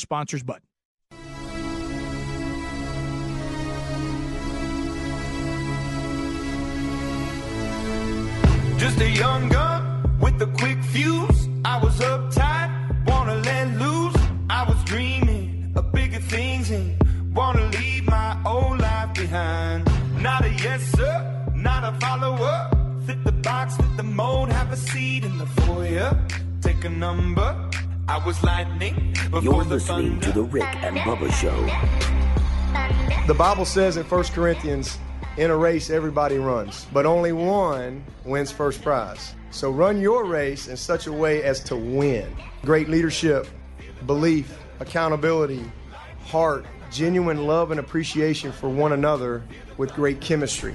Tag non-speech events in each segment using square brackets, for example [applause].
sponsors button. Just a young gun with a quick fuse. I was uptight, wanna let loose. I was dreaming of bigger things and wanna leave my old life behind. Not a yes sir, not a follower. Fit the box, fit the mold, have a seat in the foyer. Take a number. I was lightning You're the listening to. The Rick and Bubba Show. The Bible says in 1 Corinthians, in a race everybody runs, but only one wins first prize. So run your race in such a way as to win. Great leadership, belief, accountability, heart, genuine love and appreciation for one another with great chemistry.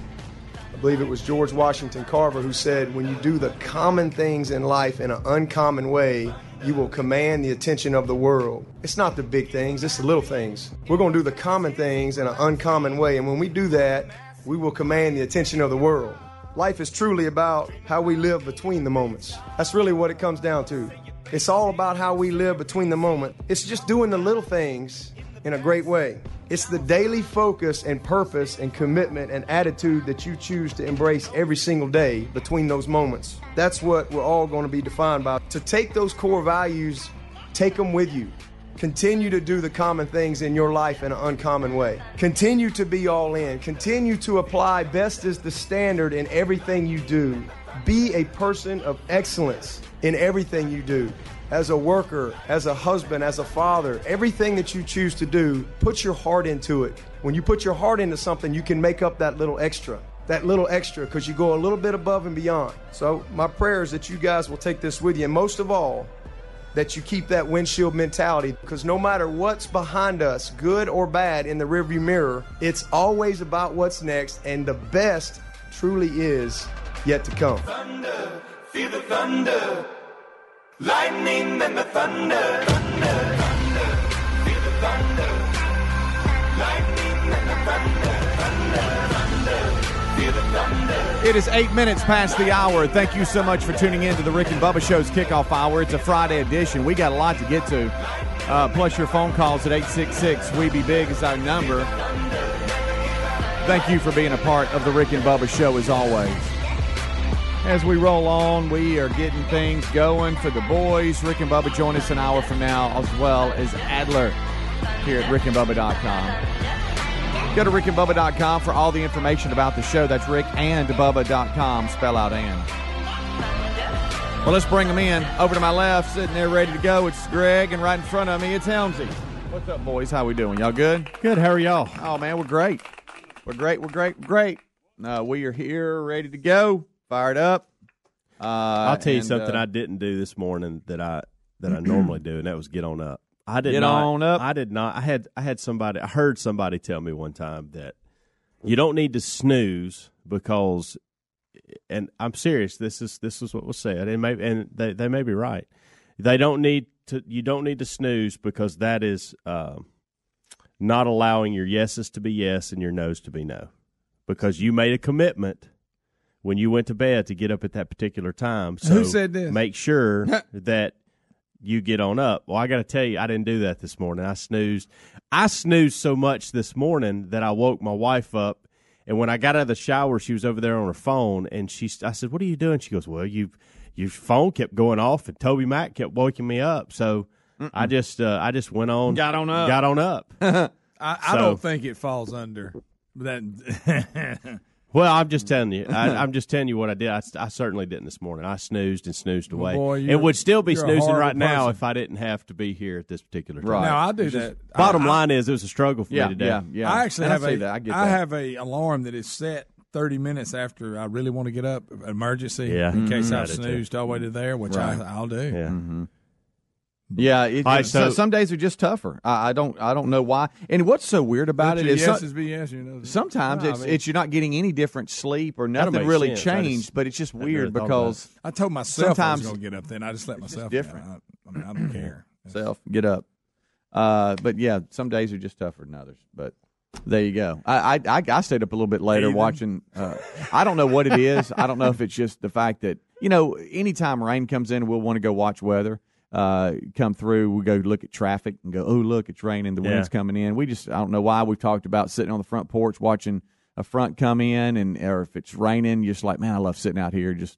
I believe it was George Washington Carver who said, When you do the common things in life in an uncommon way, you will command the attention of the world. It's not the big things, it's the little things. We're going to do the common things in an uncommon way. And when we do that, we will command the attention of the world. Life is truly about how we live between the moments. That's really what it comes down to. It's all about how we live between the moment. It's just doing the little things in a great way. It's the daily focus and purpose and commitment and attitude that you choose to embrace every single day between those moments. That's what we're all going to be defined by. To take those core values, take them with you. Continue to do the common things in your life in an uncommon way. Continue to be all in. Continue to apply best is the standard in everything you do. Be a person of excellence in everything you do. As a worker, as a husband, as a father, everything that you choose to do, put your heart into it. When you put your heart into something, you can make up that little extra. That little extra because you go a little bit above and beyond. So, my prayer is that you guys will take this with you. And most of all, that you keep that windshield mentality because no matter what's behind us, good or bad, in the rearview mirror, it's always about what's next, and the best truly is yet to come. Thunder, feel the thunder. Lightning and the thunder. Thunder. It is eight minutes past the hour. Thank you so much for tuning in to the Rick and Bubba Show's kickoff hour. It's a Friday edition. We got a lot to get to. Uh, plus, your phone calls at 866 We Be Big is our number. Thank you for being a part of the Rick and Bubba Show as always. As we roll on, we are getting things going for the boys. Rick and Bubba join us an hour from now, as well as Adler here at rickandbubba.com. Go to rickandbubba.com for all the information about the show. That's rickandbubba.com, spell out and. Well, let's bring them in. Over to my left, sitting there ready to go, it's Greg, and right in front of me, it's Helmsy. What's up, boys? How we doing? Y'all good? Good. How are y'all? Oh, man, we're great. We're great. We're great. We're great. Uh, we are here, ready to go, fired up. Uh, I'll tell you and, something uh, I didn't do this morning that I that I [clears throat] normally do, and that was get on up. I did Get not, on up? I did not. I had I had somebody. I heard somebody tell me one time that you don't need to snooze because, and I'm serious. This is this is what was said, and maybe and they they may be right. They don't need to. You don't need to snooze because that is uh, not allowing your yeses to be yes and your nos to be no, because you made a commitment when you went to bed to get up at that particular time. So Who said this? Make sure [laughs] that you get on up. Well, I got to tell you, I didn't do that this morning. I snoozed. I snoozed so much this morning that I woke my wife up. And when I got out of the shower, she was over there on her phone, and she. I said, "What are you doing?" She goes, "Well, you, your phone kept going off, and TobyMac kept waking me up." So I just, uh, I just went on, Got on up. got on up. [laughs] I, I So- don't think it falls under that. [laughs] Well, I'm just telling you. I, [laughs] I'm just telling you what I did. I, I certainly didn't this morning. I snoozed and snoozed away. boy, it would still be snoozing right now if I didn't have to be here at this particular time. Right. now I do that. Bottom I, line is, it was a struggle for Yeah, me today. yeah, yeah. I actually And have I a. that. I get I have a alarm that is set thirty minutes after I really want to get up, emergency, Yeah. in case Mhm. I I do too. snoozed all the way to there, which I, I'll do. Yeah. Yeah, it, All right, so, so- some days are just tougher. I, I don't I don't know why. And what's so weird about it is it your is some- yeses be yes, you know. sometimes No, I it's mean- it's you're not getting any different sleep or nothing really sense. Changed, just but it's just weird really because I told myself sometimes I Sometimes- was going to get up then. I just let myself different. down. I, I mean, I don't care. [clears throat] self get up. Uh, but yeah, some days are just tougher than others. But there you go. I I, I, I stayed up a little bit later Heathen. watching. Uh, I don't know what it is. I don't know if it's just the fact that you know anytime rain comes in, we'll want to go watch weather. Uh, come through, we go look at traffic and go, oh look, it's raining, the Yeah. wind's coming in. We just I don't know why we've talked about sitting on the front porch watching a front come in, and or if it's raining, just like man, I love sitting out here just.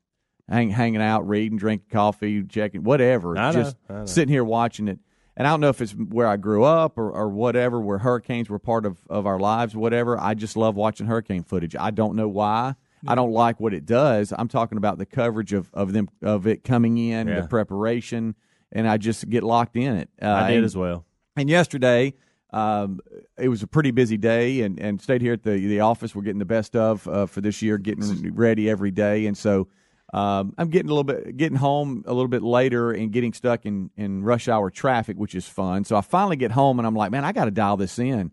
Hang, hanging out, reading, drinking coffee, checking, whatever. I know, just I know. sitting here watching it. And I don't know if it's where I grew up or, or whatever, where hurricanes were part of, of our lives, whatever. I just love watching hurricane footage. I don't know why. I don't like what it does. I'm talking about the coverage of, of them of it coming in, Yeah. the preparation, and I just get locked in it. Uh, I did and- as well. and yesterday, um, it was a pretty busy day, and, and stayed here at the the office. We're getting the best of uh, for this year, getting ready every day, and so um, I'm getting a little bit getting home a little bit later and getting stuck in in rush hour traffic, which is fun. So I finally get home, and I'm like, man, I got to dial this in.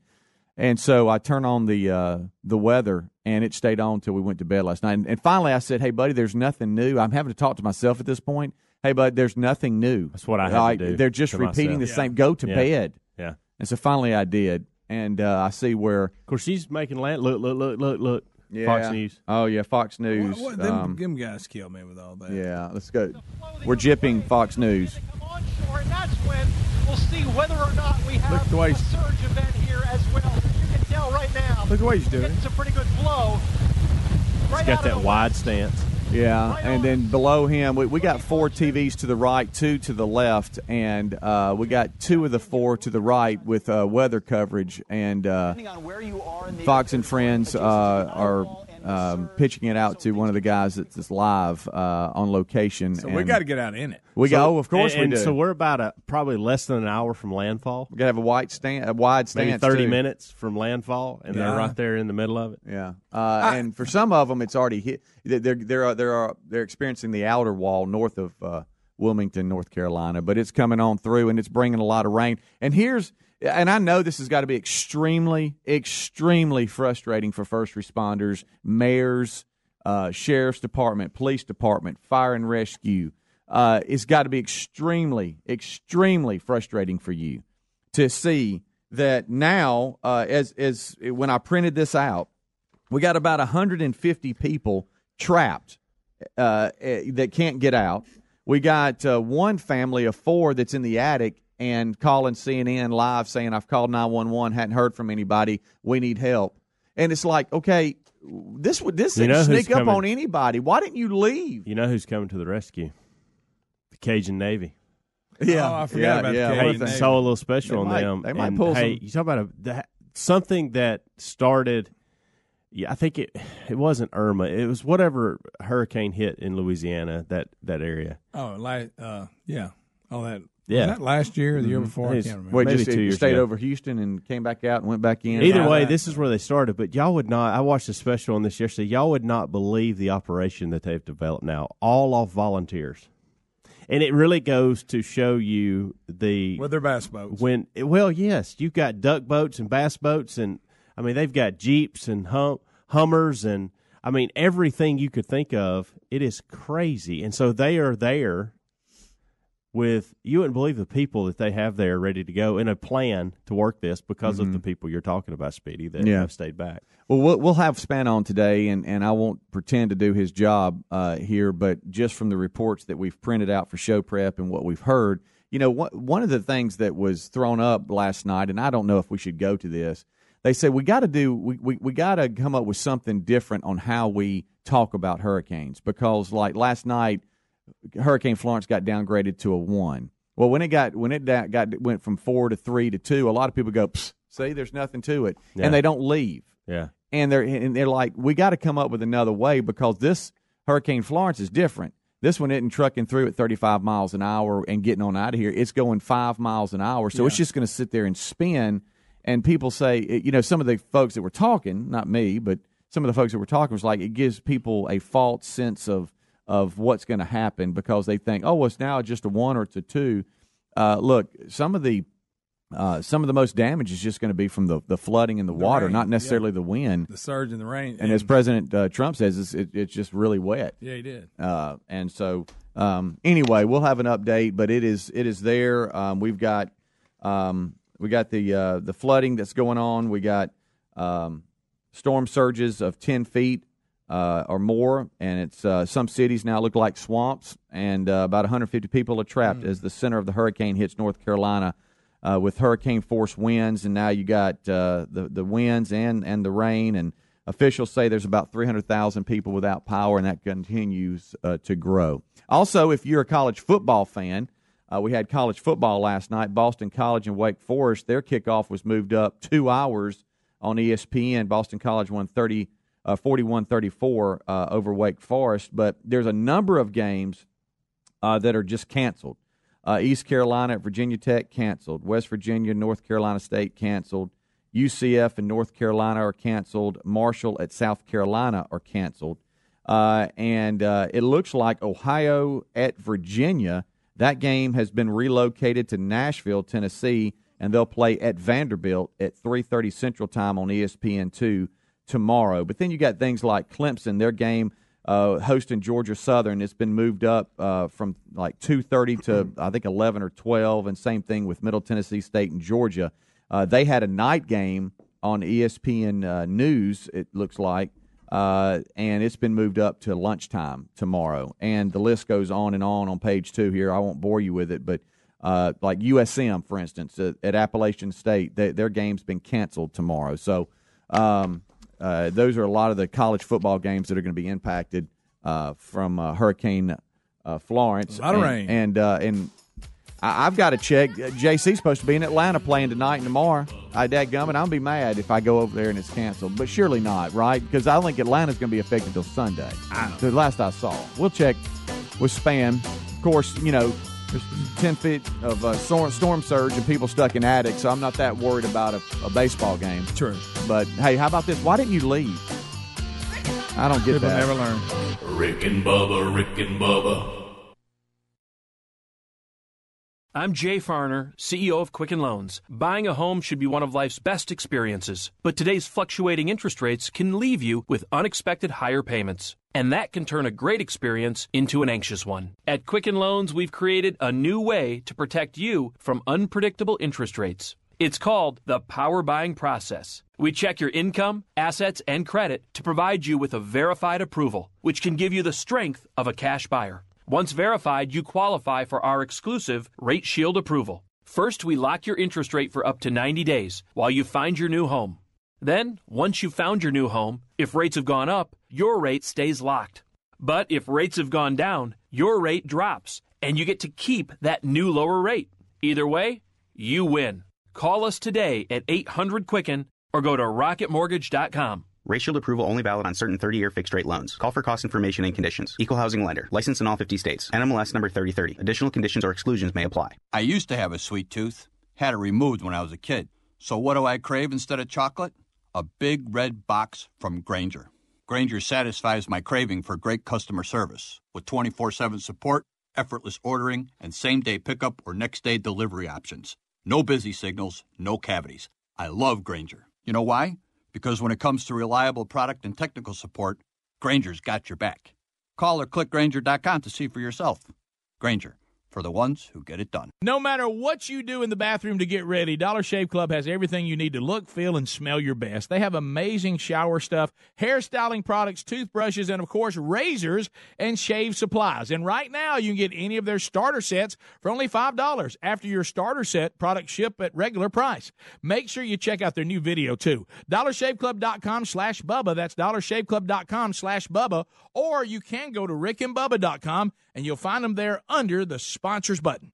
And so I turn on the uh, the weather, and it stayed on until we went to bed last night. And, and finally, I said, "Hey, buddy, there's nothing new." I'm having to talk to myself at this point. Hey, bud, there's nothing new. That's what I had to Like, do They're just to repeating myself. the same. Go to Yeah. bed. Yeah. And so finally, I did, and uh, I see where Of course, she's making land. Look, look, look, look, look. Fox News. Oh yeah, Fox News. What, what, them, um, them guys kill me with all that. yeah, let's go. We're jipping Fox News. come on shore, and that's when we'll see whether or not we have Look the way a surge event here as well. You can tell right now. Look at what he's doing. It's a pretty good flow. Right Got out of that wide stance. Yeah, and then below him, we, we got four TVs to the right, two to the left, and uh, we got two of the four to the right with uh, weather coverage. And uh, Fox and Friends uh, are um, pitching it out to one of the guys that's that's live uh, on location. So we and got to get out in it. We go, of course and, we do. So we're about a probably less than an hour from landfall. we got to have a wide stand, a wide stance. Maybe thirty too. minutes from landfall, and they're right there in the middle of it. Yeah, uh, and for some of them, it's already hit. They're they're they're they're experiencing the outer wall north of uh, Wilmington, North Carolina, but it's coming on through and it's bringing a lot of rain. And here's and I know this has got to be extremely extremely frustrating for first responders, mayors, uh, sheriff's department, police department, fire and rescue. Uh, it's got to be extremely extremely frustrating for you to see that now uh, as as when I printed this out we got about 150 people trapped uh, eh, that can't get out. We got uh, one family of four that's in the attic and calling CNN live saying, I've called 911, hadn't heard from anybody. We need help. And it's like, okay, this would this You didn't know sneak up coming? on anybody. Why didn't you leave? You know who's coming to the rescue? The Cajun Navy. Yeah, Oh, I forgot yeah, about the. Cajun Hey, What a Navy. thing. saw a little special They on might- them. they might and, pull hey, some- you talk about a that, something that started. Yeah, I think it it wasn't Irma. It was whatever hurricane hit in Louisiana that that area. Oh, la- uh, yeah. All that. Yeah. Was that last year or the year Mm-hmm. before? I can't remember. Wait, Maybe just two years stayed ago. over Houston and came back out and went back in. Either Yeah. way, this is where they started. But y'all would not. I watched a special on this yesterday. Y'all would not believe the operation that they've developed now, all off volunteers, and it really goes to show you the With their bass boats. when well yes you've got duck boats and bass boats and i mean they've got jeeps and hum, hummers and i mean everything you could think of it is crazy and so they are there with you wouldn't believe the people that they have there ready to go in a plan to work this because of the people you're talking about speedy that Yeah. have stayed back Well, we'll we'll have Spann on today, and, and I won't pretend to do his job uh, here, but just from the reports that we've printed out for show prep and what we've heard, you know, one one of the things that was thrown up last night, and I don't know if we should go to this. They said we got to do we, we, we got to come up with something different on how we talk about hurricanes because like last night Hurricane Florence got downgraded to a one. Well, when it got when it da- got went from four to three to two, a lot of people go, "See, there's nothing to it," Yeah. and they don't leave yeah and they're and they're like, we got to come up with another way because this Hurricane Florence is different. This one isn't trucking through at 35 miles an hour and getting on out of here. It's going five miles an hour, so it's just going to sit there and spin. And people say, you know, some of the folks that were talking, not me, but some of the folks that were talking was like, it gives people a false sense of of what's going to happen because they think, oh, well, it's now just a one or it's a two. Uh, look, some of the uh, some of the most damage is just going to be from the, the flooding and the, water, rain, not necessarily the wind. the surge in the rain. And as President uh, Trump says, it's, it, it's just really wet. yeah, he did. Uh, and so, um, anyway, we'll have an update, but it is it is there. Um, we've got um, we got the uh, the flooding that's going on. We got um, storm surges of ten feet. Uh, or more, and it's uh, some cities now look like swamps, and uh, about 150 people are trapped mm. as the center of the hurricane hits North Carolina uh, with hurricane force winds, and now you got uh, the the winds and and the rain, and officials say there's about 300,000 people without power, and that continues uh, to grow. Also, if you're a college football fan. we had college football last night. Boston College and Wake Forest. Their kickoff was moved up two hours on ESPN. Boston College won 30, uh, 41-34 uh, over Wake Forest. But there's a number of games uh, that are just canceled. Uh, East Carolina at Virginia Tech canceled. West Virginia, North Carolina State canceled. UCF and North Carolina are canceled. Marshall at South Carolina are canceled. Uh, and uh, it looks like Ohio at Virginia. That game has been relocated to Nashville, Tennessee, and they'll play at Vanderbilt at 3:30 Central Time on ESPN2 tomorrow. But then you got things like Clemson, their game uh, hosting Georgia Southern. It's been moved up uh, from like 2:30 to [clears throat] I think 11 or 12, and same thing with Middle Tennessee State and Georgia. Uh, they had a night game on ESPN uh, News. It looks like. Uh, and it's been moved up to lunchtime tomorrow, and the list goes on and on on page two here. I won't bore you with it, but uh, like USM, for instance, at, at Appalachian State, they, their game's been canceled tomorrow. So um, uh, those are a lot of the college football games that are going to be impacted uh, from uh, Hurricane uh, Florence. A lot of rain. And, and I, have got to check. JC's supposed to be in Atlanta playing tonight and tomorrow. I I'm going to be mad if I go over there and it's canceled. But surely not, right? Because I think Atlanta's going to be affected until Sunday. The last I saw. We'll check with Spann. Of course, you know, there's 10 feet of uh, storm, storm surge and people stuck in attics, so I'm not that worried about a, a, baseball game. True. But hey, how about this? Why didn't you leave? I don't get people that. never learn. Rick and Bubba, Rick and Bubba. I'm Jay Farner, CEO of Quicken Loans. Buying a home should be one of life's best experiences, but today's fluctuating interest rates can leave you with unexpected higher payments. And that can turn a great experience into an anxious one. At Quicken Loans, we've created a new way to protect you from unpredictable interest rates. It's called the power buying process. We check your income, assets, and credit to provide you with a verified approval, which can give you the strength of a cash buyer. Once verified, you qualify for our exclusive Rate Shield approval. First, we lock your interest rate for up to 90 days while you find your new home. Then, once you've found your new home, if rates have gone up, your rate stays locked. But if rates have gone down, your rate drops, and you get to keep that new lower rate. Either way, you win. Call us today at 800 Quicken or go to rocketmortgage.com. Shield approval only valid on certain 30-year fixed-rate loans. Call for cost information and conditions. Equal housing lender. Licensed in all 50 states. NMLS number 3030. Additional conditions or exclusions may apply. I used to have a sweet tooth. Had it removed when I was a kid. So what do I crave instead of chocolate? A big red box from Grainger. Grainger satisfies my craving for great customer service with 24/7 support, effortless ordering, and same-day pickup or next-day delivery options. No busy signals, no cavities. I love Grainger. You know why? Because when it comes to reliable product and technical support, Grainger's got your back. Call or click Grainger.com to see for yourself. Grainger, for the ones who get it done. No matter what you do in the bathroom to get ready, Dollar Shave Club has everything you need to look, feel, and smell your best. They have amazing shower stuff, hairstyling products, toothbrushes, and of course, razors and shave supplies. And right now, you can get any of their starter sets for only $5. After your starter set, products ship at regular price. Make sure you check out their new video too. DollarShaveClub.com slash Bubba. That's DollarShaveClub.com slash Bubba. Or you can go to RickandBubba.com and you'll find them there under the sponsors button.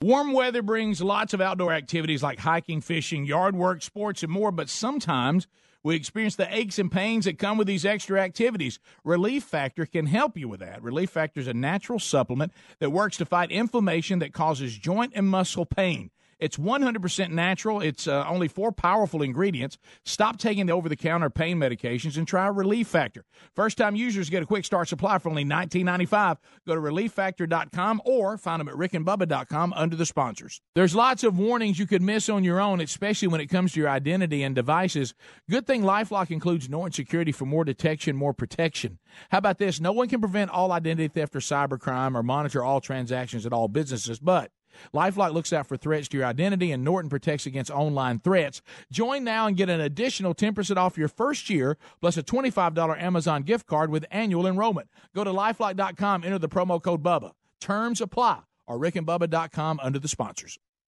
Warm weather brings lots of outdoor activities like hiking, fishing, yard work, sports, and more, but sometimes we experience the aches and pains that come with these extra activities. Relief Factor can help you with that. Relief Factor is a natural supplement that works to fight inflammation that causes joint and muscle pain. It's 100% natural. It's uh, only four powerful ingredients. Stop taking the over the counter pain medications and try Relief Factor. First time users get a quick start supply for only $19.95. Go to relieffactor.com or find them at rickandbubba.com under the sponsors. There's lots of warnings you could miss on your own, especially when it comes to your identity and devices. Good thing LifeLock includes Norton Security for more detection, more protection. How about this? No one can prevent all identity theft or cybercrime or monitor all transactions at all businesses, but LifeLock looks out for threats to your identity, and Norton protects against online threats. Join now and get an additional 10% off your first year, plus a $25 Amazon gift card with annual enrollment. Go to lifelock.com, enter the promo code BUBBA. Terms apply, or rickandbubba.com under the sponsors.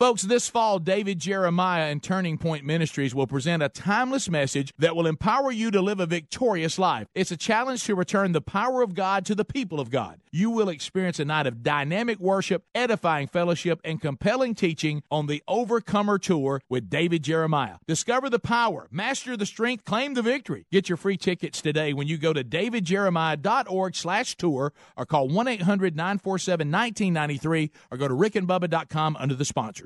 Folks, this fall, David Jeremiah and Turning Point Ministries will present a timeless message that will empower you to live a victorious life. It's a challenge to return the power of God to the people of God. You will experience a night of dynamic worship, edifying fellowship, and compelling teaching on the Overcomer Tour with David Jeremiah. Discover the power, master the strength, claim the victory. Get your free tickets today when you go to davidjeremiah.org slash tour or call 1-800-947-1993 or go to rickandbubba.com under the sponsors.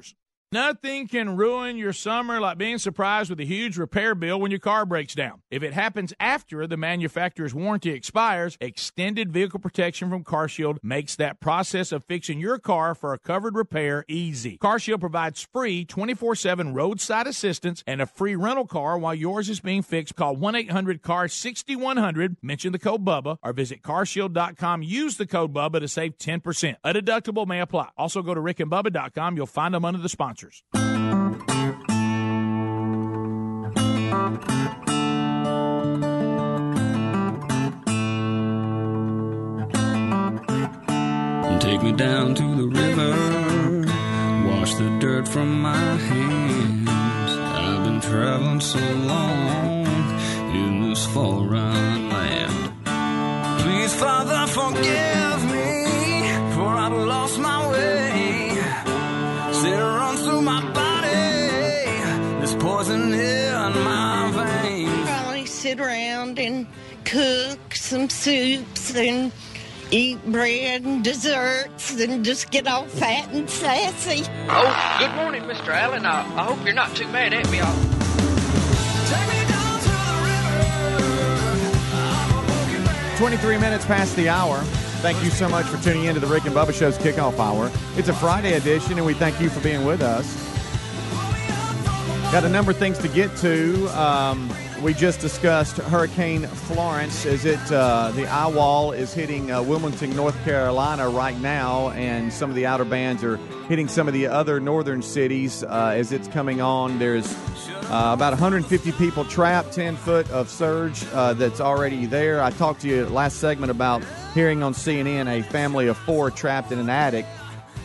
Nothing can ruin your summer like being surprised with a huge repair bill when your car breaks down. If it happens after the manufacturer's warranty expires, extended vehicle protection from CarShield makes that process of fixing your car for a covered repair easy. CarShield provides free 24/7 roadside assistance and a free rental car while yours is being fixed. Call 1-800-CAR-6100, mention the code BUBBA, or visit carshield.com. Use the code BUBBA to save 10%. A deductible may apply. Also go to rickandbubba.com. You'll find them under the sponsors. Take me down to the river, wash the dirt from my hands. I've been traveling so long in this foreign land. Please, Father, forgive sit around and cook some soups and eat bread and desserts and just get all fat and sassy. Oh, good morning, Mr. Allen. I, I hope you're not too mad at me. I'll... 23 minutes past the hour. Thank you so much for tuning in to the Rick and Bubba Show's kickoff hour. It's a Friday edition, and we thank you for being with us. Got a number of things to get to. Um, we just discussed Hurricane Florence. Is it uh, the eye wall is hitting uh, Wilmington, North Carolina right now, and some of the outer bands are hitting some of the other northern cities uh, as it's coming on. There's uh, about 150 people trapped, 10 foot of surge uh, that's already there. I talked to you last segment about hearing on CNN a family of four trapped in an attic.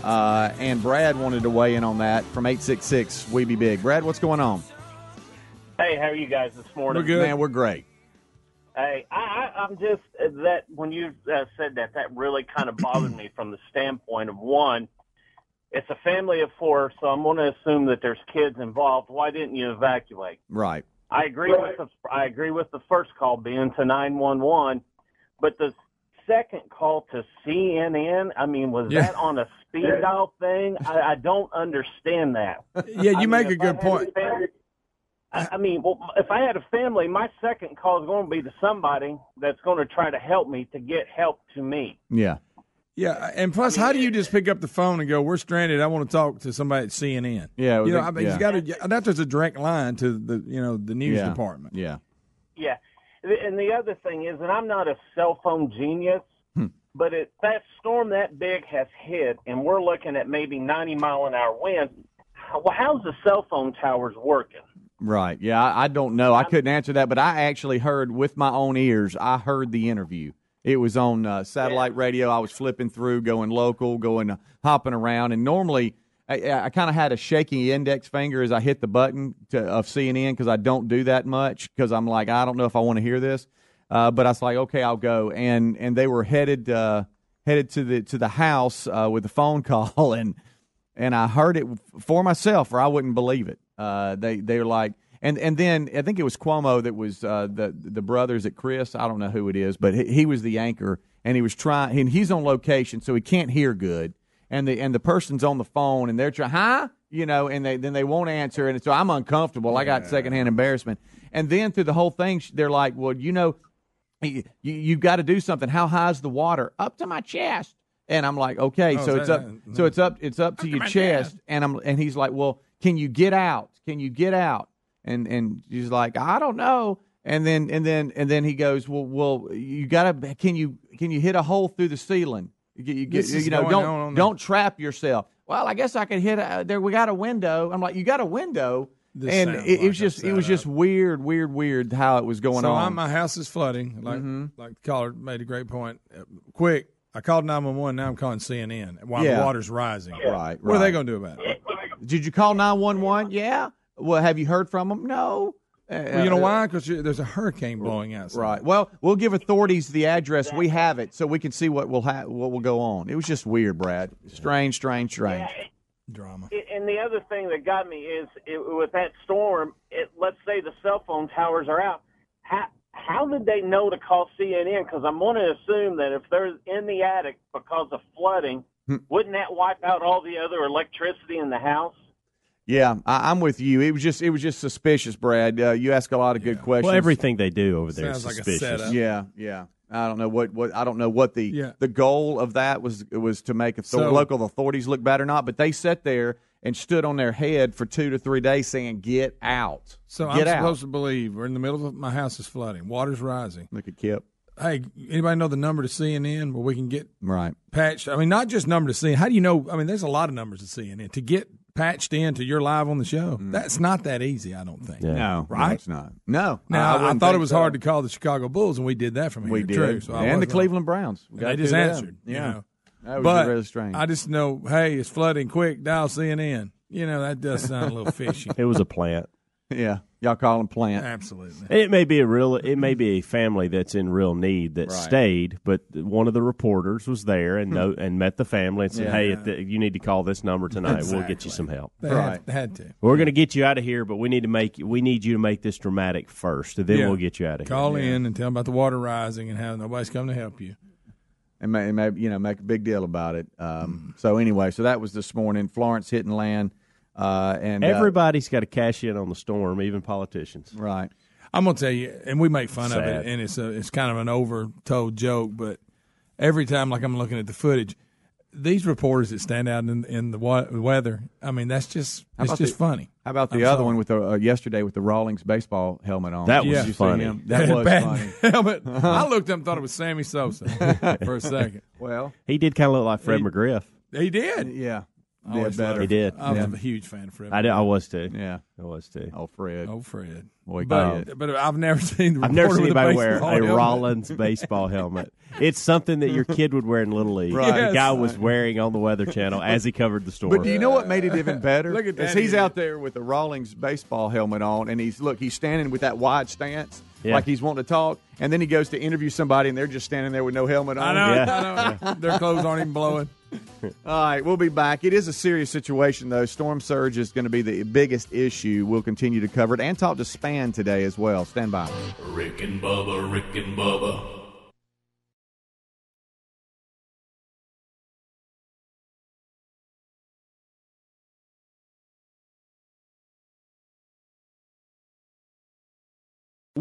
Uh, and Brad wanted to weigh in on that from 866 We Be Big. Brad, what's going on? Hey, how are you guys this morning? We're good. Man, we're great. Hey, I, I, I'm just that when you uh, said that, that really kind of bothered me from the standpoint of one, it's a family of four, so I'm going to assume that there's kids involved. Why didn't you evacuate? Right. I agree with the I agree with the first call being to 911, but the second call to CNN, I mean, was Yeah. that on a speed dial thing? I, I don't understand that. Yeah, you I mean, make a good point. family- I I mean, well, if I had a family, my second call is going to be to somebody that's going to try to help me to get help to me. Yeah. Yeah, and plus, how do you just pick up the phone and go, "We're stranded. I want to talk to somebody at CNN." Yeah, you know, they- I mean, yeah. you got to. That there's a direct line to the you know the news Yeah. department. Yeah. Yeah. And the other thing is, and I'm not a cell phone genius, Hmm. but it, that storm that big has hit, and we're looking at maybe 90 mile an hour winds. Well, how's the cell phone towers working? Right. Yeah, I, I don't know. I couldn't answer that, but I actually heard with my own ears. I heard the interview, It was on uh, satellite radio. I was flipping through, going local, going uh, hopping around, and normally I, I kind of had a shaky index finger as I hit the button to, of CNN because I don't do that much because I'm like I don't know if I want to hear this, uh, but I was like okay I'll go and and they were headed uh, headed to the to the house uh, with a phone [laughs] call and and I heard it for myself or I wouldn't believe it. Uh, they they're like and and then I think it was Cuomo that was uh, the the brothers at Chris. I don't know who it is, but he, he was the anchor and he was trying and he's on location so he can't hear good and the and the person's on the phone and they're trying, huh? You know, and they then they won't answer, and so I'm uncomfortable. I got secondhand embarrassment, and then through the whole thing, they're like, well, you know, you you've got to do something. How high's the water? Up to my chest. And I'm like, okay, Oh, so it's that- up, so it's up, it's up to your chest, and I'm, and he's like, well, can you get out? Can you get out? And and she's like, I don't know. And then and then and then he goes, well, well, you gotta, can you can you hit a hole through the ceiling? You, you, you know, don't on on don't trap yourself. Well, I guess I could hit a, there. We got a window. I'm like, you got a window, This and it, it was just it was just weird, weird, weird how it was going so on. I'm, my house is flooding. Like Mm-hmm. like the caller made a great point. Uh, quick, I called nine one one. Now I'm calling CNN while Yeah. the water's rising. Right, What are they going to do about it? Did you call nine one one? Yeah. Well, have you heard from them? No. Well, you know Uh, why? Because there's a hurricane blowing outside. Right. Well, we'll give authorities the address. We have it, so we can see what will ha- what will go on. It was just weird, Brad. Strange, strange, strange. Drama. And the other thing that got me is it, with that storm. It, let's say the cell phone towers are out. How how did they know to call CNN? Because I'm going to assume that if they're in the attic because of flooding. Wouldn't that wipe out all the other electricity in the house? Yeah, I, I'm with you. It was just it was just suspicious, Brad. Uh, you ask a lot of good questions. Well, everything they do over there is Sounds like a suspicious. setup. Yeah, yeah. I don't know what, what I don't know what the Yeah. the goal of that was was to make author- So- local authorities look bad or not, but they sat there and stood on their head for two to three days saying, "Get out." So Get I'm out. supposed to believe we're in the middle of my house is flooding. Water's rising. Look at Kip. Hey, anybody know the number to CNN where we can get Right. patched? I mean, not just number to CNN. How do you know? I mean, there's a lot of numbers to CNN to get patched into you're live on the show. Mm. That's not that easy. I don't think. No, no, right? it's not. No. Now I, wouldn't thought it was so. hard to call the Chicago Bulls, and we did that from here. We did, True, so and the wrong. Cleveland Browns. We got they just do them. answered. you Yeah. know. That was but really strange. I just know, hey, it's flooding. Quick, dial CNN. You know that does sound a little [laughs] fishy. It was a plant. yeah, y'all call them plant. Absolutely. It may be a real. It may be a family that's in real need that Right. stayed, but one of the reporters was there and no, and met the family and said, Yeah. "Hey, if the, you need to call this number tonight. We'll get you some help. They Right. had, had to We're going to get you out of here, but we need to make we need you to make this dramatic first, and then Yeah. we'll get you out of here." call in and tell them about the water rising and how nobody's come to help you. and may, and may, you know make a big deal about it. Um, so anyway, so that was this morning. Florence hitting land, uh, and uh, Everybody's got to cash in on the storm, even politicians. right. I'm gonna tell you, and we make fun of it, and it's a it's kind of an overtold joke, but every time, like I'm looking at the footage, these reporters that stand out in in the weather, I mean, that's just How it's just the- funny. How about the I'm other sorry. one with the uh, yesterday with the Rawlings baseball helmet on? That was Did you see funny. him? That [laughs] was funny. helmet. [laughs] I looked up and thought it was Sammy Sosa for a second. Well, He did kind of look like Fred He- McGriff. He did. yeah, I always better. He did. I was Yeah. a huge fan of Fred. I did. I was too. yeah. I was too. Oh, Fred. Oh, Fred. Boy, But, kid. but I've never [laughs] seen the I've never reporter seen with anybody wear baseball a helmet. Rawlings baseball helmet. It's something that your kid would wear in Little League. Right. The Yes. guy was wearing on the Weather Channel as he covered the story. But do you know what made it even better? Look at that Is he's idiot. out there with the Rawlings baseball helmet on, and he's look, he's standing with that wide stance, Yeah. like he's wanting to talk, and then he goes to interview somebody, and they're just standing there with no helmet on. I know. Yeah. I know. Their clothes aren't even blowing. [laughs] All right, we'll be back. It is a serious situation, though. Storm surge is going to be the biggest issue. We'll continue to cover it and talk to Spann today as well. Stand by. Rick and Bubba, Rick and Bubba.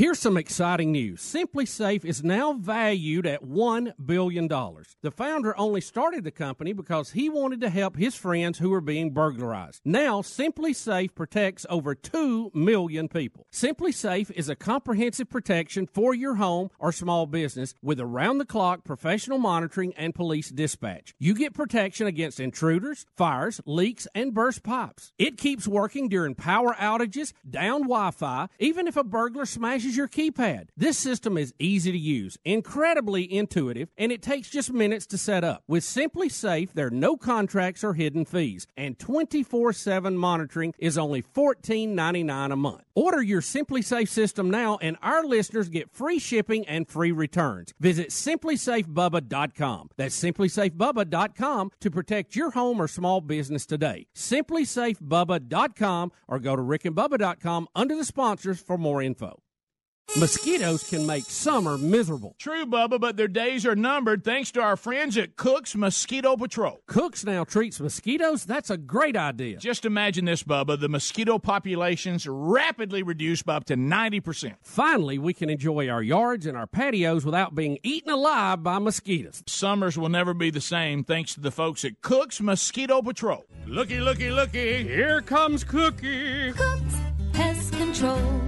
Here's some exciting news. SimpliSafe is now valued at $1 billion. The founder only started the company because he wanted to help his friends who were being burglarized. Now, SimpliSafe protects over 2 million people. SimpliSafe is a comprehensive protection for your home or small business with around the clock professional monitoring and police dispatch. You get protection against intruders, fires, leaks, and burst pipes. It keeps working during power outages, down Wi Fi, even if a burglar smashes your keypad. This system is easy to use, incredibly intuitive, and it takes just minutes to set up. With SimpliSafe, there are no contracts or hidden fees, and 24 7 monitoring is only $14.99 a month. Order your SimpliSafe system now, and our listeners get free shipping and free returns. Visit simplisafebubba.com. That's simplisafebubba.com to protect your home or small business today. Simplisafebubba.com or go to rickandbubba.com under the sponsors for more info. Mosquitoes can make summer miserable. True, Bubba, but their days are numbered thanks to our friends at Cook's Mosquito Patrol. Cook's now treats mosquitoes? That's a great idea. Just imagine this, Bubba. The mosquito populations rapidly reduced by up to 90%. Finally, we can enjoy our yards and our patios without being eaten alive by mosquitoes. Summers will never be the same thanks to the folks at Cook's Mosquito Patrol. Looky, looky, looky. Here comes Cookie. Cook's Pest Control.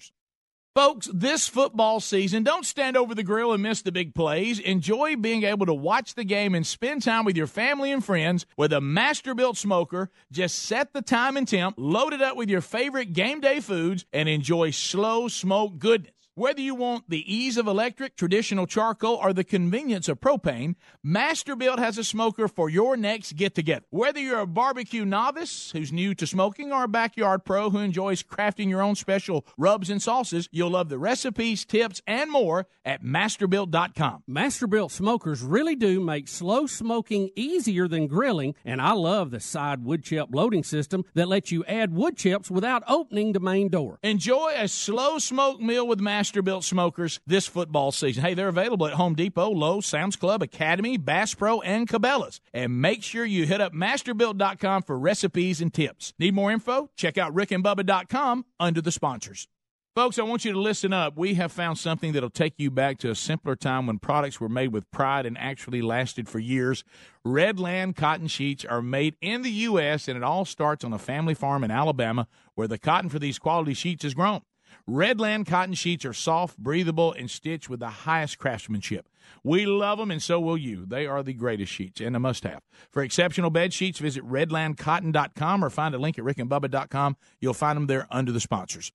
Folks, this football season, don't stand over the grill and miss the big plays. Enjoy being able to watch the game and spend time with your family and friends with a Masterbuilt smoker. Just set the time and temp, load it up with your favorite game day foods, and enjoy slow smoke goodness. Whether you want the ease of electric, traditional charcoal, or the convenience of propane, Masterbuilt has a smoker for your next get together. Whether you're a barbecue novice who's new to smoking or a backyard pro who enjoys crafting your own special rubs and sauces, you'll love the recipes, tips, and more at masterbuilt.com. Masterbuilt smokers really do make slow smoking easier than grilling, and I love the side wood chip loading system that lets you add wood chips without opening the main door. Enjoy a slow smoke meal with Masterbuilt. Masterbuilt smokers this football season. Hey, they're available at Home Depot, Lowe's, Sam's Club, Academy, Bass Pro, and Cabela's. And make sure you hit up masterbuilt.com for recipes and tips. Need more info? Check out rickandbubba.com under the sponsors. Folks, I want you to listen up. We have found something that'll take you back to a simpler time when products were made with pride and actually lasted for years. Redland cotton sheets are made in the U.S., and it all starts on a family farm in Alabama where the cotton for these quality sheets is grown. Redland cotton sheets are soft, breathable, and stitched with the highest craftsmanship. We love them, and so will you. They are the greatest sheets and a must have. For exceptional bed sheets, visit redlandcotton.com or find a link at rickandbubba.com. You'll find them there under the sponsors.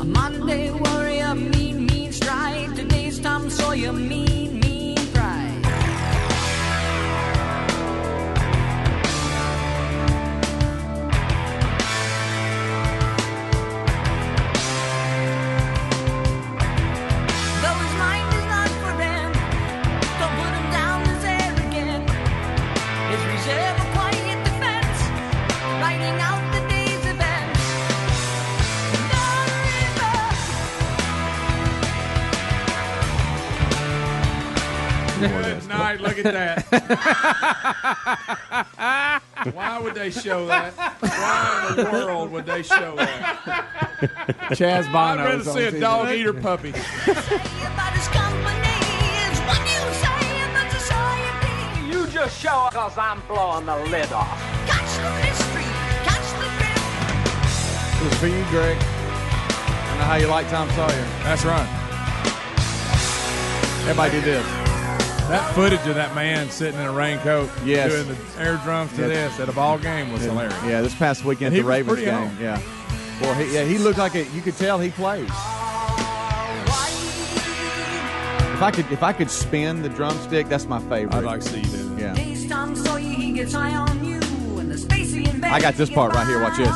A Monday warrior, mean, mean strike. Today's Tom Sawyer, mean, at that. [laughs] Why would they show that? Why in the world would they show that? Chaz I'd Bono. rather see a dog eat or puppy. You just show up because I'm blowing the lid off. This is for you, Greg. I know how you like Tom Sawyer. That's right. Everybody do this. That footage of that man sitting in a raincoat Yes. doing the air drums to Yes. this at a ball game was hilarious. Yeah, this past weekend at the Ravens game. on. Yeah. Boy, he, yeah, he looked like it. You could tell he plays. If I could, if I could spin the drumstick, that's my favorite. I'd like to see you do Yeah. Days Tom Sawyer, he gets high on you, and the Spacey and I got this part right here. Watch this.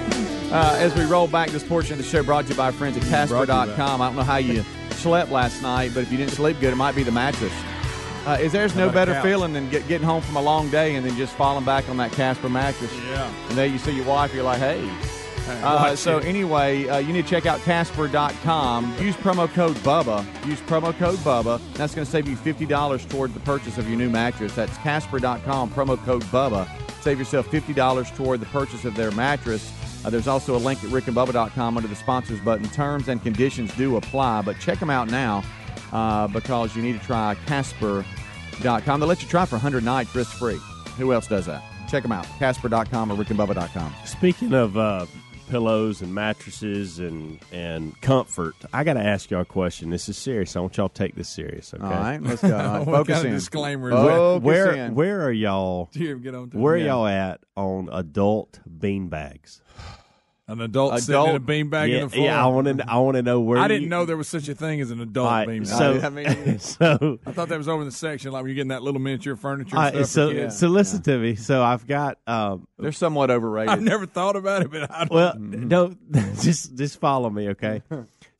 [laughs] Uh, as we roll back this portion of the show, brought to you by our friends at Casper.com. I don't know how you slept last night, but if you didn't sleep good, it might be the mattress. Uh, is there's no better couch? feeling than get, getting home from a long day and then just falling back on that Casper mattress? Yeah. And there you see your wife, you're like, hey. Uh, so anyway, uh, you need to check out Casper.com. Use promo code Bubba. Use promo code Bubba. That's going to save you fifty dollars toward the purchase of your new mattress. That's Casper.com. Promo code Bubba. Save yourself fifty dollars toward the purchase of their mattress. Uh, there's also a link at rickandbubba.com under the sponsors button. Terms and conditions do apply, but check them out now uh, because you need to try Casper.com. They'll let you try for 100 nights risk free. Who else does that? Check them out. Casper.com or rickandbubba.com. Speaking of uh, pillows and mattresses and and comfort, I got to ask y'all a question. This is serious. I want y'all to take this serious. Okay. All right, let's go. All right, What focus kind of disclaimer is Where Focus where, in. where are y'all? [laughs] Do you get on to Where are Yeah. y'all at on adult bean bags? An adult, sitting Adult- in a beanbag yeah, in the floor. yeah, I want to. I want to know where. I didn't know there was such a thing as an adult All right, beanbag. so, I mean- [laughs] so I thought that was over in the section, like when you're getting that little miniature furniture. All right, stuff so for kids. so listen to me. So I've got um, They're somewhat overrated. [laughs] I've never thought about it, but I don't. well, [laughs] no, just just follow me, okay?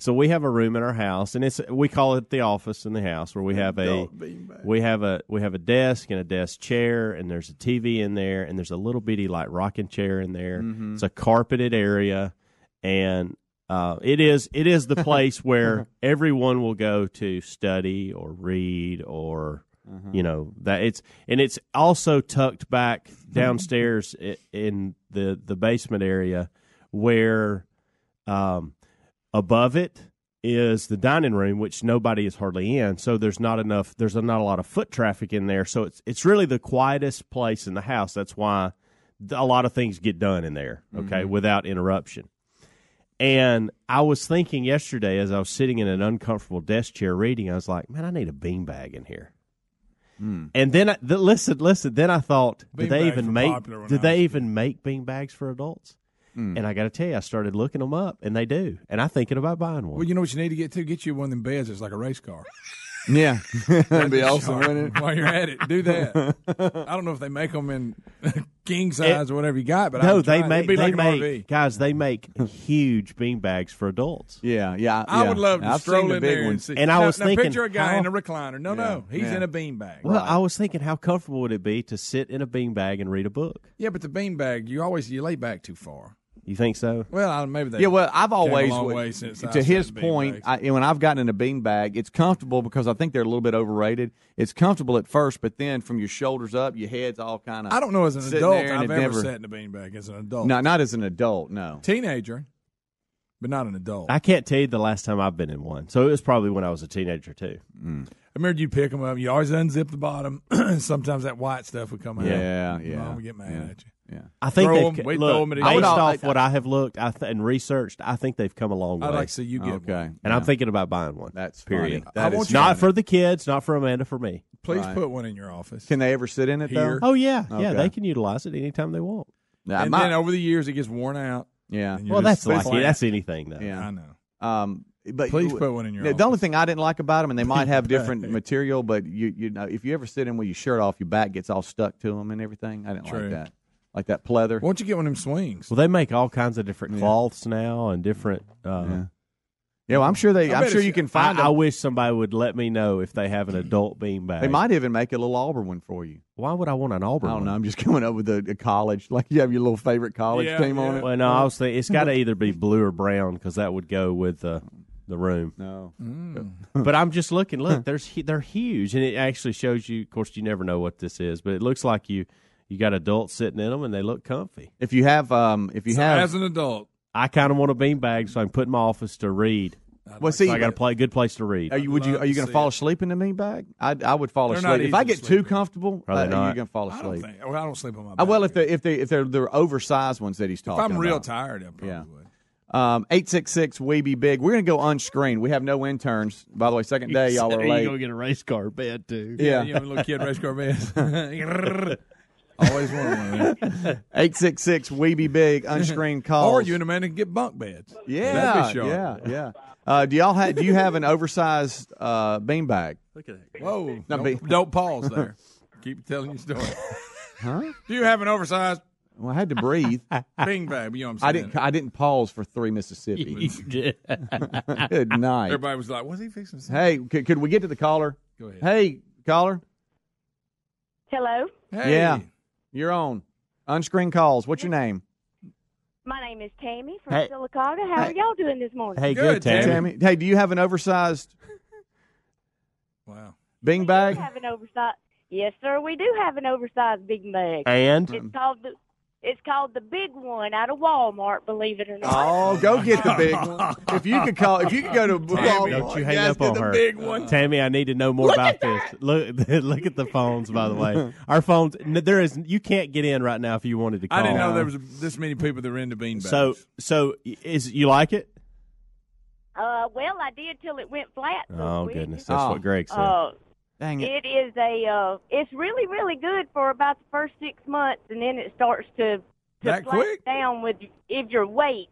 So we have a room in our house, and it's we call it the office in the house, where we have a we have a we have a desk and a desk chair, and there's a TV in there, and there's a little bitty like rocking chair in there. Mm-hmm. It's a carpeted area, and uh, it is it is the place [laughs] where everyone will go to study or read or Mm-hmm. you know that it's and it's also tucked back downstairs in the the basement area where um, above it is the dining room which nobody is hardly in so there's not enough there's not a lot of foot traffic in there so it's it's really the quietest place in the house that's why a lot of things get done in there okay mm-hmm. without interruption and I was thinking yesterday as I was sitting in an uncomfortable desk chair reading, I was like, man, I need a beanbag in here. Hmm. And then, I, th- listen, listen. Then I thought, did they even make? Did they was a even make beanbags for adults? Mm. And I got to tell you, I started looking them up, and they do. And I'm thinking about buying one. Well, you know what you need to get to? Get you one of them beds that's like a race car. [laughs] Yeah, [laughs] that'd be awesome, sharp. wouldn't it? While you're at it, do [laughs] that. I don't know if they make them in king size or whatever you got, but I no, would they try make be they like make guys. They make huge bean bags for adults. Yeah, yeah. I yeah. would love to I've stroll seen the in big there and see. And I was now thinking, picture a guy how- in a recliner. No, no, he's yeah. in a bean bag. Well, I was thinking, how comfortable would it be to sit in a bean bag and read a book? Yeah, but the bean bag, you always you lay back too far. You think so? Well, maybe they Yeah, well, I've came always a long way since to sat his point. I, when I've gotten in a beanbag, it's comfortable because I think they're a little bit overrated. It's comfortable at first, but then from your shoulders up, your head's all kind of. I don't know as an adult I've ever never- sat in a beanbag as an adult. No, not as an adult. No. teenager, but not an adult. I, I can't tell you the last time I've been in one. So it was probably when I was a teenager too. Mm. I remember you pick them up. You always unzip the bottom. [clears throat] Sometimes that white stuff would come out. Yeah, yeah. Mom would get mad yeah. at you. Yeah. I think Throw they've 'em, we look, throw 'em at each based other. off what I have looked I th- and researched. I think they've come a long way. I'd like to see you get Okay. one. and I'm thinking about buying one. That's period. funny. I That is want you- Not for the kids, not for Amanda, for me. Please Right. put one in your office. Can they ever sit in it Here. though? Oh yeah, yeah. Okay. They can utilize it anytime they want. Yeah, and my- then over the years, it gets worn out. yeah. and you're Well, just that's like flat. that's anything though. Yeah. I know. Um, but Please put one in your The, the only thing I didn't like about them, and they might have [laughs] different material, but you you know, if you ever sit in with your shirt off, your back gets all stuck to them and everything. I didn't True. like that, like that pleather. Why don't you get one of them swings? Well, they make all kinds of different Yeah. cloths now and different. Uh, Yeah. Yeah, well, I'm sure they. I I'm sure you can I, find I them. wish somebody would let me know if they have an adult beanbag. They might even make a little Auburn one for you. Why would I want an Auburn? I don't know. one? I'm just [laughs] coming up with a, a college, like you have your little favorite college Yeah, team on it. Well, no, I was thinking it's got to [laughs] either be blue or brown because that would go with the the room. No. [laughs] But I'm just looking. Look, there's hu- they're huge, and it actually shows you. Of course, you never know what this is, but it looks like you you got adults sitting in them, and they look comfy. If you have, um, if you So have, as an adult, I kind of want a beanbag so I can put in my office to read. Well, see, so I got to play a good place to read. Are you would you are you going to fall asleep in the beanbag? I I would fall They're asleep if I easy to get sleep too comfortable. Are uh, not? You're going to fall I don't asleep. think. Well, I don't sleep on my. Uh, well, if they if they if they're they're oversized ones that he's talking. if talking I'm real about. tired, I probably Yeah. would. Um, eight six six we be big. We're gonna go unscreened. We have no interns. By the way, second day y'all are late. you late. go get a race car bed too. Yeah. you know, little kid race car bands. [laughs] [laughs] Always wanted one of them. Eight six six we be big unscreened [laughs] calls. Or you and Amanda can get bunk beds. yeah That'd be sharp. yeah yeah. Uh, do y'all have do you have an oversized uh, beanbag? Look at that. Whoa! No, don't, be- don't pause there. Keep telling your story. [laughs] Huh? Do you have an oversized Well, I had to breathe. [laughs] bing bag? You know what I'm I saying? didn't. I didn't pause for three Mississippi. Good night. Everybody was like, "What's he fixing?" To? Hey, could, could we get to the caller? Go ahead. Hey, caller. Hello, Hey. Yeah, you're on. Unscreened calls. What's your name? my name is Tammy from Hey. Sylacauga. How are y'all doing this morning? Hey, Good, good, Tammy. Tammy. Hey, do you have an oversized [laughs] Wow. bing we bag? do have an oversized. Yes, sir. We do have an oversized big bag. And It's called the. It's called the big one out of Walmart. Believe it or not. Oh, go get the big [laughs] one. If you could call, if you could go to Walmart, don't you hang guys, up on the her. big one. Tammy, I need to know more about this. Look, [laughs] look at the phones. By the way, our phones. There is. You can't get in right now if you wanted to call. I didn't know there was this many people that were into bean bags. So, so is you like it? Uh, well, I did till it went flat. so Oh quick. goodness, that's Oh. what Greg said. Uh, Dang it. it is a. Uh, it's really, really good for about the first six months, and then it starts to to That quick? down with if your weight.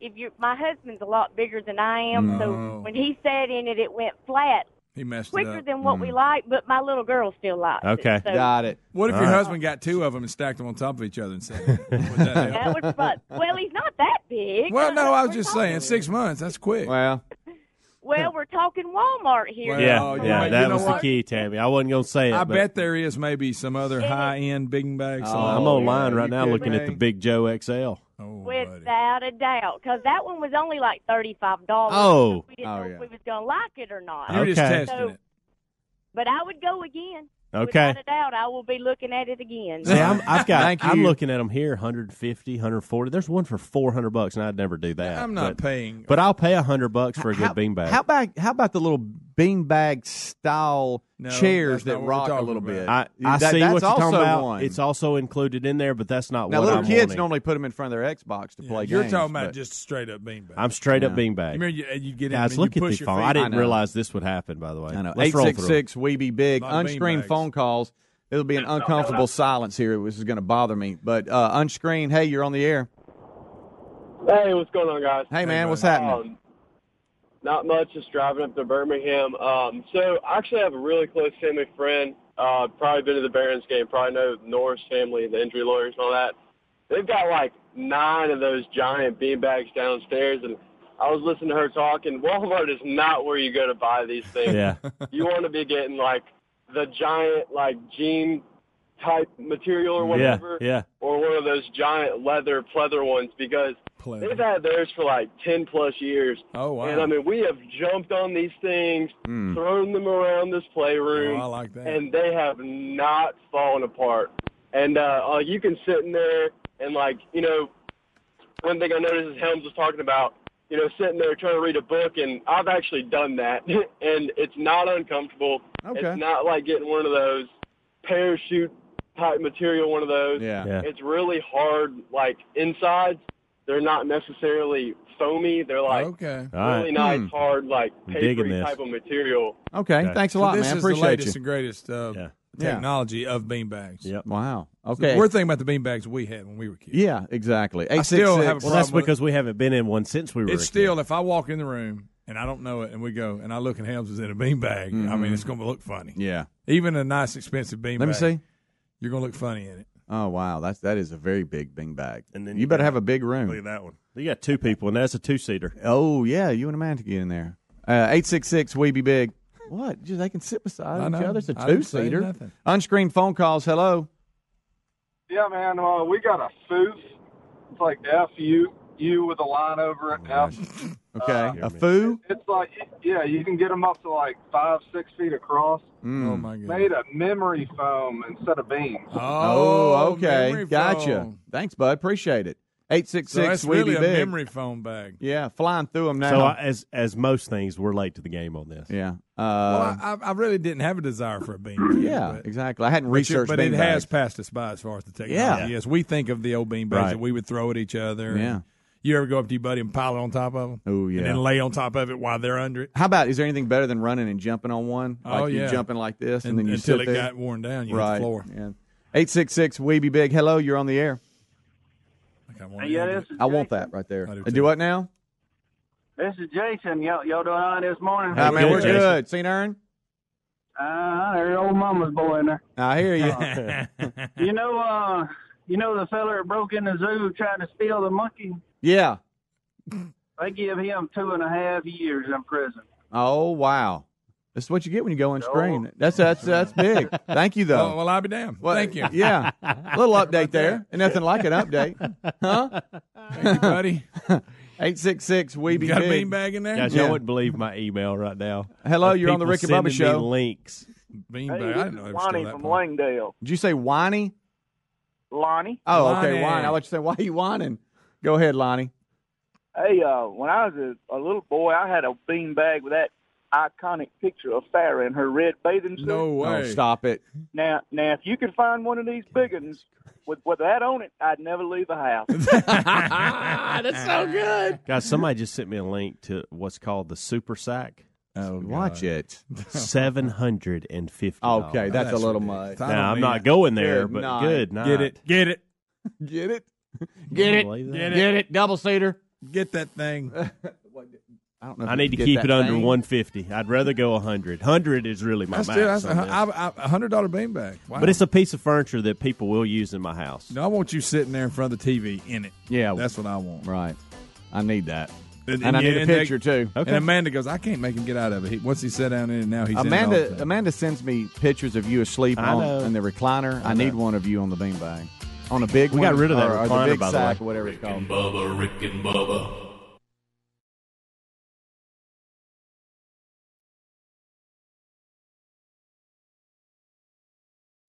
If you, my husband's a lot bigger than I am, Oh. so when he sat in it, it went flat he messed it quicker up. than what we like. But my little girl still likes Okay. it. So Got it. What if All your right. husband got two of them and stacked them on top of each other and said, Would that [laughs] that was fun. Well, he's not that big. Well, no, I was We're just saying, six months. That's quick. Well, Well, we're talking Walmart here. Well, yeah, you yeah, know- you that know was the key, Tammy. I wasn't gonna say it. I but bet there is maybe some other high end big bags. Oh, I'm online yeah, right now could looking at the Big Joe XL. Oh, buddy. Without a doubt, because that one was only like thirty-five dollars. Oh. we didn't Oh, know yeah. if we was gonna like it or not. You're just Okay. testing So- it. But I would go again. Okay. Without a doubt, I will be looking at it again. See, I'm, I've got. [laughs] Thank I'm you. looking at them here, 150, 140. There's one for 400 bucks, and I'd never do that. I'm not but, paying. but I'll pay 100 bucks for a good how, beanbag. How about how about the little beanbag style No, chairs that rock a little about. bit? I, I That- see what you're talking about. one. It's also included in there, but that's not now what little I'm kids wanting. normally put them in front of their Xbox to play games. You're games. talking about just straight up bean bags. I'm straight up Yeah. beanbag. You remember you, you get in Guys, look you at push the phone. feet. I didn't I realize this would happen. By the way, I know. Let's Eight six We be big. Lot of Unscreened phone calls. It'll be an uncomfortable silence here. This is going to bother me. But uh, unscreened. Hey, you're on the air. Hey, what's going on, guys? Hey, man, what's happening? Um, not much, just driving up to Birmingham. Um, so I actually have a really close family friend. Uh, probably been to the Barons game. Probably know Norris family, the injury lawyers, and all that. They've got like nine of those giant beanbags downstairs, and I was listening to her talk. And [laughs] Walmart is not where you go to buy these things. Yeah. [laughs] You want to be getting like the giant, like jean type material or whatever. Yeah, yeah. or one of those giant leather pleather ones because Pleather. they've had theirs for like ten plus years. Oh, wow. And I mean, we have jumped on these things, Mm. thrown them around this playroom, Oh, I like that. and they have not fallen apart. And uh, uh, you can sit in there and like, you know, one thing I noticed is Helms was talking about, you know, sitting there trying to read a book, and I've actually done that, [laughs] and it's not uncomfortable. Okay. It's not like getting one of those parachute type material, one of those. Yeah. Yeah. It's really hard, like insides. They're not necessarily foamy. They're like okay. All right. really nice, Hmm. hard, like I'm papery type of material. Okay. Okay. Thanks a So lot, this man. is the Appreciate latest you. and greatest uh, Yeah. Yeah. technology of bean bags. Yep. Wow. So Okay. we're thinking about the bean bags we had when we were kids. yeah. Exactly. I Eight still six have a six. Well, that's problem with- because we haven't been in one since we were. It's a kid. still if I walk in the room and I don't know it, and we go and I look and Helms is in a bean bag. I mean, it's going to look funny. Mm-hmm. Yeah. Even a nice expensive bean Let me see. You're going to look funny in it. Oh wow, that's that is a very big bing bag. And then you you better got- have a big room. Look at that one. You got two people, and that's a two seater. Oh yeah, you and a man to get in there. Uh, Eight six six. We be big. What? Just they can sit beside I each know. other. It's a two seater. nothing. Unscreened phone calls. Hello. Yeah, man. Uh, we got a FUF. It's like F U U with a line over it. Yep. Okay, a foo. It's like, yeah, you can get them up to like five, six feet across. Mm. Oh my god. Made of memory foam instead of beams. Oh, okay, memory gotcha. foam. Thanks, bud. Appreciate it. Eight six So six. that's really Weeby a Big. memory foam bag. Yeah, flying through them now. So I, as as most things, we're late to the game on this. yeah. Well, Uh, I, I I really didn't have a desire for a bean bag. yeah, but- exactly. I hadn't But, you- researched but bean it has bags. passed us by as far as the technology. Yeah. Yes, we think of the old bean bags Right. that we would throw at each other. and Yeah. You ever go up to your buddy and pile it on top of them? Oh yeah. And then lay on top of it while they're under it? How about is there anything better than running and jumping on one? Oh, yeah. you're jumping like this and, And- then you until sit it there? got worn down, you hit the right. floor. Yeah. Eight six six Weeby Big. Hello, you're on the air. I, Yeah, this is I want that right there. I do Uh, do what now? This is Jason. Y'all, y'all doing all right this morning? Ah, man, we're good. Seen Aaron? Uh, there's old mama's boy in there. I hear you. You know, uh, you know the fella that broke in the zoo trying to steal the monkey? Yeah. They give him two and a half years in prison. Oh wow. That's what you get when you go on screen. That's that's that's big. [laughs] Thank you though. Oh, well, I'll be damned. Well, Thank you. Yeah. A [laughs] little update there. And nothing like an update. [laughs] Huh? Thank you, buddy. 866 we be You got a big. beanbag in there? Guys, Yeah. y'all wouldn't believe my email right now. Hello, Of you're on the people Rick and Bubba sending me show. Links. Beanbag. Hey, I this didn't know is they Lonnie from popular. Langdale. Did you say whiny? Lonnie. Oh, okay, Lonnie. whine. I let you say, why are you whining? Go ahead, Lonnie. Hey, uh, when I was a, a little boy, I had a bean bag with that iconic picture of Farrah in her red bathing suit. No way. Oh, stop it. Now, now, if you could find one of these big ones with with that on it, I'd never leave the house. [laughs] [laughs] That's so good. Guys, somebody just sent me a link to what's called the Super Sack. Oh, Watch it. [laughs] Seven hundred and fifty. Okay, that's, That's a little much. I Now I'm not going there, Good but night. good night. Get it. Get it. Get it? [laughs] Get it? Get it? Get it? Double seater. Get that thing. [laughs] I don't know. I need to keep it under thing. 150. I'd rather go 100. 100 is really my That's max. that's on a, this. I- I- a hundred dollar beanbag. Wow. But it's a piece of furniture that people will use in my house. No, I want you sitting there in front of the TV in it. Yeah. That's what I want. Right. I need that. And, And I need a they- picture, too. And Amanda goes, I can't make him get out of it. He, once he sat down in it, now he's in it all Amanda. Amanda sends me pictures of you asleep on in the recliner. I, I need one of you on the beanbag. On a big We one. got rid of that or, or the recliner, big by the sack, way. or whatever it's Rick and called. Bubba, Rick and Bubba.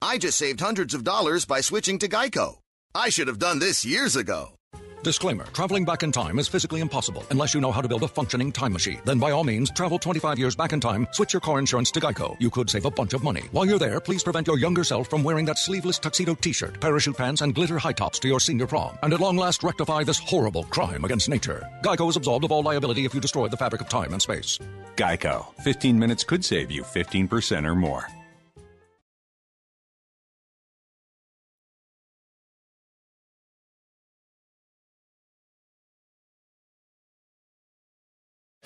I just saved hundreds of dollars by switching to Geico. I should have done this years ago. Disclaimer Traveling back in time is physically impossible unless you know how to build a functioning time machine. Then, by all means, travel 25 years back in time, switch your car insurance to Geico. You could save a bunch of money. While you're there, please prevent your younger self from wearing that sleeveless tuxedo t shirt, parachute pants, and glitter high tops to your senior prom. And at long last, rectify this horrible crime against nature. Geico is absolved of all liability if you destroy the fabric of time and space. Geico. 15 minutes could save you 15% or more.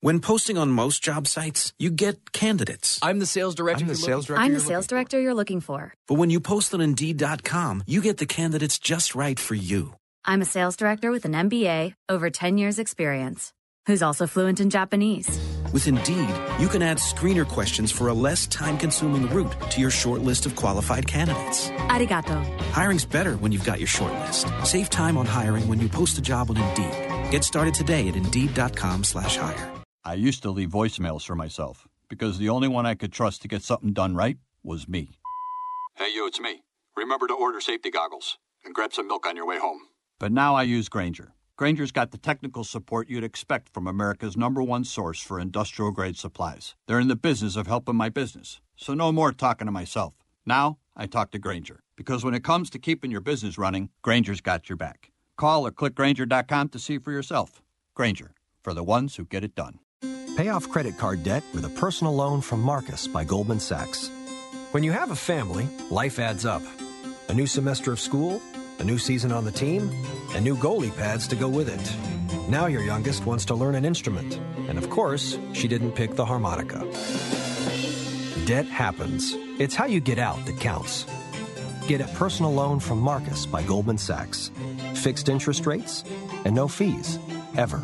When posting on most job sites, you get candidates. I'm the sales director. I'm the sales director. I'm the sales director you're looking for. But when you post on Indeed.com, you get the candidates just right for you. I'm a sales director with an MBA, over 10 years experience, who's also fluent in Japanese. With Indeed, you can add screener questions for a less time consuming route to your short list of qualified candidates. Arigato. Hiring's better when you've got your short list. Save time on hiring when you post a job on Indeed. Get started today at Indeed.com slash hire. I used to leave voicemails for myself because the only one I could trust to get something done right was me. Hey, you, it's me. Remember to order safety goggles and grab some milk on your way home. But now I use Grainger. Grainger's got the technical support you'd expect from America's number one source for industrial grade supplies. They're in the business of helping my business, so no more talking to myself. Now I talk to Grainger because when it comes to keeping your business running, Grainger's got your back. Call or click Grainger.com to see for yourself. Grainger, for the ones who get it done. Pay off credit card debt with a personal loan from Marcus by Goldman Sachs. When you have a family, life adds up. A new semester of school, a new season on the team, and new goalie pads to go with it. Now your youngest wants to learn an instrument. And of course, she didn't pick the harmonica. Debt happens. It's how you get out that counts. Get a personal loan from Marcus by Goldman Sachs. Fixed interest rates and no fees, ever.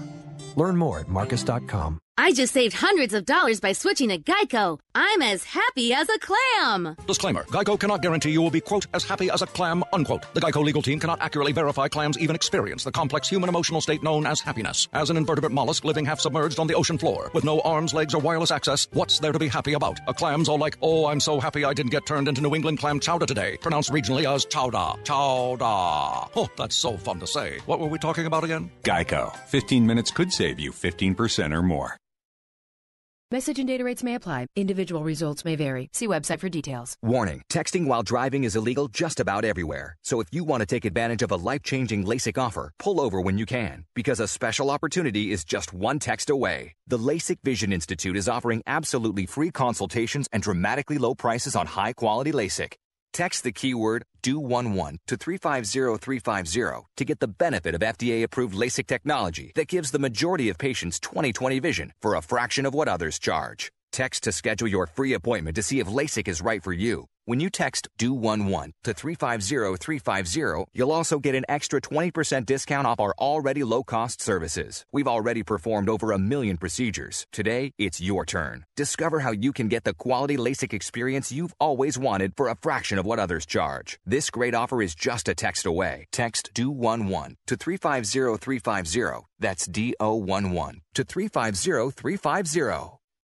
Learn more at marcus.com. I just saved hundreds of dollars by switching to Geico. I'm as happy as a clam. Disclaimer Geico cannot guarantee you will be, quote, as happy as a clam, unquote. The Geico legal team cannot accurately verify clams even experience the complex human emotional state known as happiness. As an invertebrate mollusk living half submerged on the ocean floor, with no arms, legs, or wireless access, what's there to be happy about? A clam's all like, oh, I'm so happy I didn't get turned into New England clam chowder today, pronounced regionally as chowder. Chowder. Oh, that's so fun to say. What were we talking about again? Geico. 15 minutes could save you 15% or more. Message and data rates may apply. Individual results may vary. See website for details. Warning texting while driving is illegal just about everywhere. So if you want to take advantage of a life changing LASIK offer, pull over when you can, because a special opportunity is just one text away. The LASIK Vision Institute is offering absolutely free consultations and dramatically low prices on high quality LASIK. Text the keyword DO11 to 350350 to get the benefit of FDA approved LASIK technology that gives the majority of patients 20/20 vision for a fraction of what others charge. Text to schedule your free appointment to see if LASIK is right for you. When you text DO11 to 350350, you'll also get an extra 20% discount off our already low cost services. We've already performed over a million procedures. Today, it's your turn. Discover how you can get the quality LASIK experience you've always wanted for a fraction of what others charge. This great offer is just a text away. Text DO11 to 350350. That's DO11 to 350350.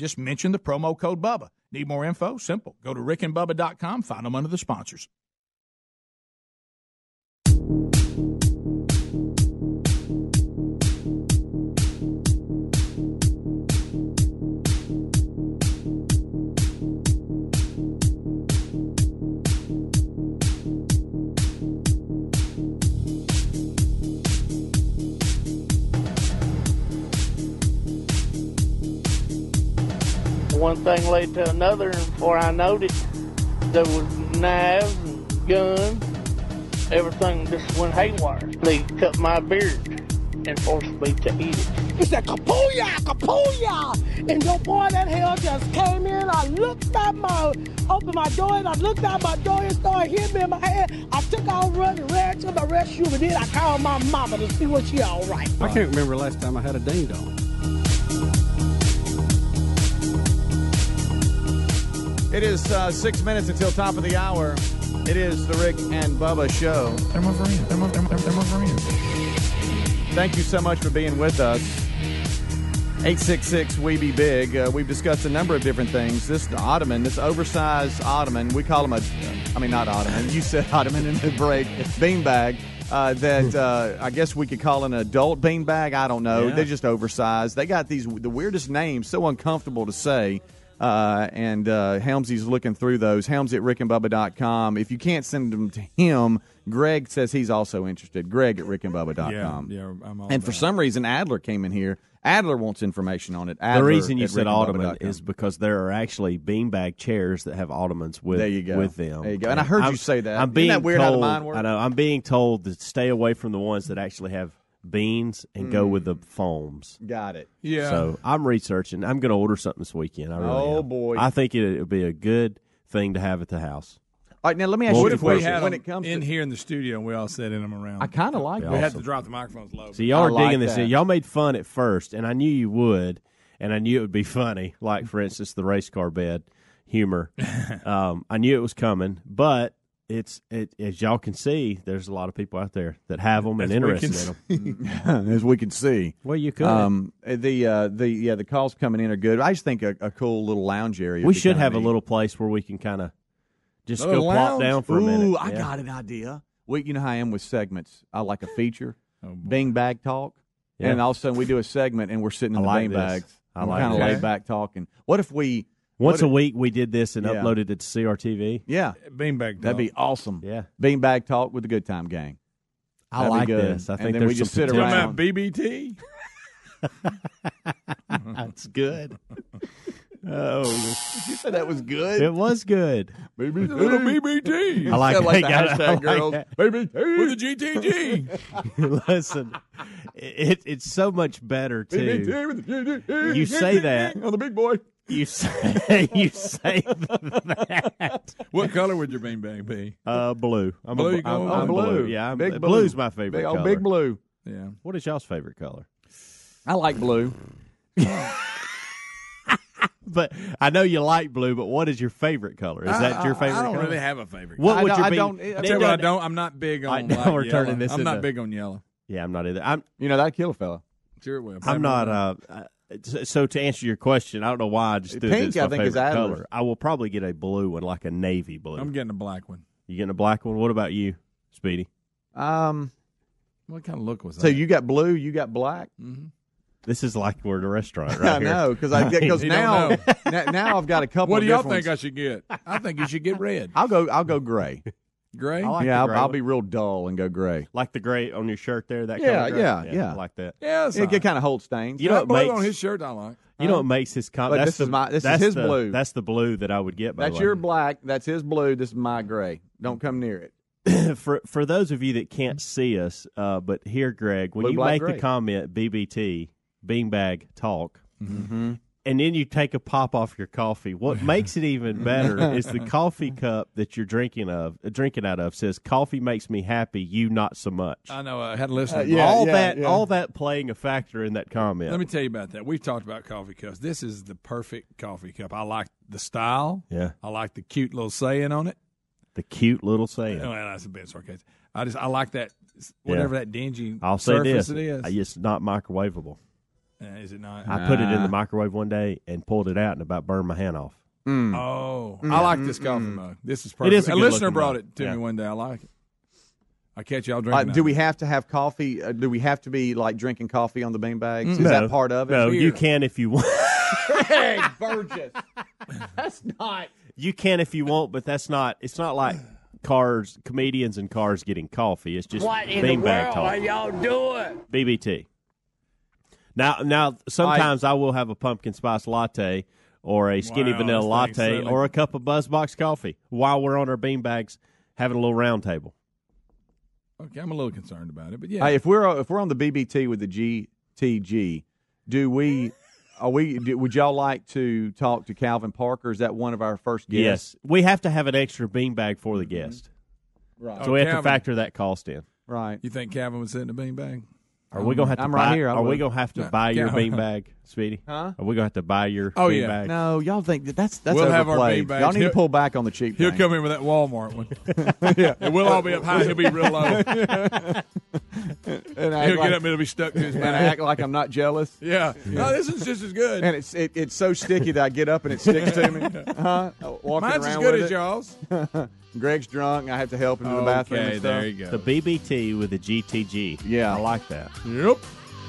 Just mention the promo code BUBBA. Need more info? Simple. Go to rickandbubba.com, find them under the sponsors. One thing led to another, and before I knowed it, there was knives and guns. Everything just went haywire. They cut my beard and forced me to eat it. He said, Kapuya, Kapuya! And your boy, that hell just came in. I looked out my, opened my door, and I looked out my door and started hitting me in my head. I took out running, ran to the restroom, and then I called my mama to see was she all right. I can't remember last time I had a ding dong. It is uh, six minutes until top of the hour. It is the Rick and Bubba Show. They're my friends. They're my, they're my, they're my friends. Thank you so much for being with us. 866 We Be Big. Uh, we've discussed a number of different things. This ottoman, this oversized ottoman, we call them a, I mean, not ottoman. You said [laughs] ottoman in the break, beanbag. Uh, that uh, I guess we could call an adult beanbag. I don't know. Yeah. They're just oversized. They got these the weirdest names, so uncomfortable to say. Uh, and uh, Helmsy's looking through those. Helms at rickandbubba.com. If you can't send them to him, Greg says he's also interested. Greg at rickandbubba.com. Yeah, yeah, I'm all and for about some reason, Adler came in here. Adler wants information on it. the reason you said ottoman is because there are actually beanbag chairs that have ottomans with There you go. with them. There you go. And I heard you I'm- say that. I'm Isn't that weird how the mind works? I know. I'm being told to stay away from the ones that actually have beans and go with the foams. Got it. Yeah. So I'm researching. I'm going to order something this weekend. I really Oh, am. boy. I think it would be a good thing to have at the house. All right, now let me ask What you a if we question. had when it comes in to, here in the studio and we all sat in them around? I kind of like We that. had to drop the microphones low. So y'all I are like digging this. that. in. Y'all made fun at first, and I knew you would, and I knew it would be [laughs] funny. Like for instance, the race car bed. humor. [laughs] um, I knew it was coming, but it's it, as y'all can see, there's a lot of people out there that have them and As we interested in them. [laughs] as we can see. Well, you could. Um, the uh, the yeah, the calls coming in are good. I just think a, a cool little lounge area. We should kinda have a little place where we can kind of just Little go plop down for a minute. Ooh, I Yeah. got an idea. We, you know how I am with segments. I like a [laughs] feature, Bing Bag Talk, Yeah. and all of a sudden we do a segment and we're sitting in I the like Bing this. bags. I like kind of laid back talking. What if we Once what a week, we did this and Yeah. uploaded it to CRTV. Yeah, beanbag. Talk. That'd be awesome. Yeah, Beanbag Talk with the Good Time Gang. I That'd be like good. this. I And think then there's we just some sit Talking around. about BBT. [laughs] That's good. [laughs] Oh, you said that was good. it was good. Baby, Little BBT. I like, Sound like I the got- hashtag I like girls. that. BBT. with the GTG. [laughs] Listen, it, it's so much better too. BBT with the GTG. You say that. on the big boy. You say [laughs] you say that. what color would your beanbag be? Uh, blue. I'm Blue, a, you I'm, going I'm with blue. blue. Yeah, I'm, Big blue. blue's my favorite Big, oh, color. big blue. Yeah. What is y'all's favorite color? I like blue. [laughs] But I know you like blue. But what is your favorite color? Is that your I- favorite? I don't color? really have a favorite. What I would don't- your I be? don't- I I tell you what, I don't. I'm not big on. I know like we're yellow. turning this I'm not into- big on yellow. Yeah, I'm not either. I'm You know that'd kill a fella. Sure it will. I'm not. Uh, uh, so to answer your question, I don't know why I just threw Pink, this my I think, is favorite Adler's. color. I will probably get a blue one, like a navy blue. I'm getting a black one. you getting a black one? What about you, Speedy? Um. What kind of look was that? So you got blue, you got black. Mm-hmm. This is like we're at a restaurant, [laughs] right I here. know because I because [laughs] now [laughs] now now I've got a couple. What do y'all different think I should get? I think you should get red. I'll go. I'll go gray. Gray. I like yeah, the I'll, I'll be real dull and go gray. like the gray on your shirt there. That Yeah, color gray? yeah, yeah. I like that. yeah, It all get right. kind of hold stains. You know That what blue makes on his shirt I like. you know what makes his com- that's this the, is my- this is his the- blue. That's the blue that I would get. By That's the your black. That's his blue. This is my gray. Don't come near it. [clears throat] for for those of you that can't see us, uh, but here, Greg, when Blue, you black, make gray. the comment BBT beanbag talk, Mm-hmm. And then you take a pop off your coffee, what makes it even better [laughs] is the coffee cup that you're drinking of, uh, drinking out of says "Coffee makes me happy, you not so much." I know. I had a listener. Uh, yeah, all yeah, that, yeah. all that playing a factor in that comment. Let me tell you about that. We've talked about coffee cups. This is the perfect coffee cup. I like the style. yeah, I like the cute little saying on it. the cute little saying. Well, that's a bit sarcastic. I just I like that whatever that dingy I'll say surface this: it is. it's not microwavable. Uh, is it not? I put it in the microwave one day and pulled it out and about burned my hand off. Mm. Oh, I like this coffee mug. This is perfect. is a a listener brought mug. it to Yeah. me one day. I like it. I catch y'all Uh, drinking. do we have to have coffee? Uh, do we have to be like drinking coffee on the bean bags? Is No. that part of it? No, you can if you want. [laughs] Craig Burgess. That's not. You can if you want, but that's not. It's not like cars, comedians, and cars getting coffee. It's just beanbag talk. Why y'all doing? BBT. Now, now, sometimes I, will have a pumpkin spice latte or a skinny Wow, vanilla latte silly. or a cup of Buzzbox coffee while we're on our beanbags having a little round table. Okay, I'm a little concerned about it, but yeah. Hey, if we're if we're on the BBT with the GTG, do we? [laughs] Are we? Do, would y'all like to talk to Calvin Parker? Is that one of our first guests? Yes, we have to have an extra beanbag for the mm-hmm. guest, Right. so we oh, have to factor that cost in. Right. you think Calvin would sit in a beanbag? Are we gonna have to I'm buy? right here, I Are we gonna have to buy your beanbag, Speedy? Huh? Are we gonna have to buy your Oh, yeah. beanbag? No, y'all think that that's that's We'll have our overplayed. beanbags. Y'all need He'll- to pull back on the cheap. He'll thing. come in with that Walmart one. [laughs] yeah, and we'll all be up high. He'll be real low. [laughs] and He'll act get like, up and it'll be stuck to his and I back. act like I'm not jealous. [laughs] Yeah. No, this is just as good. And it's it, it's so sticky that I get up and it sticks to me. Huh? Walking Mine's as good with as it. y'all's. Greg's drunk. and I have to help him to the bathroom. Okay, and stuff. there you go. The BBT with the GTG. Yeah. I like that. Yep.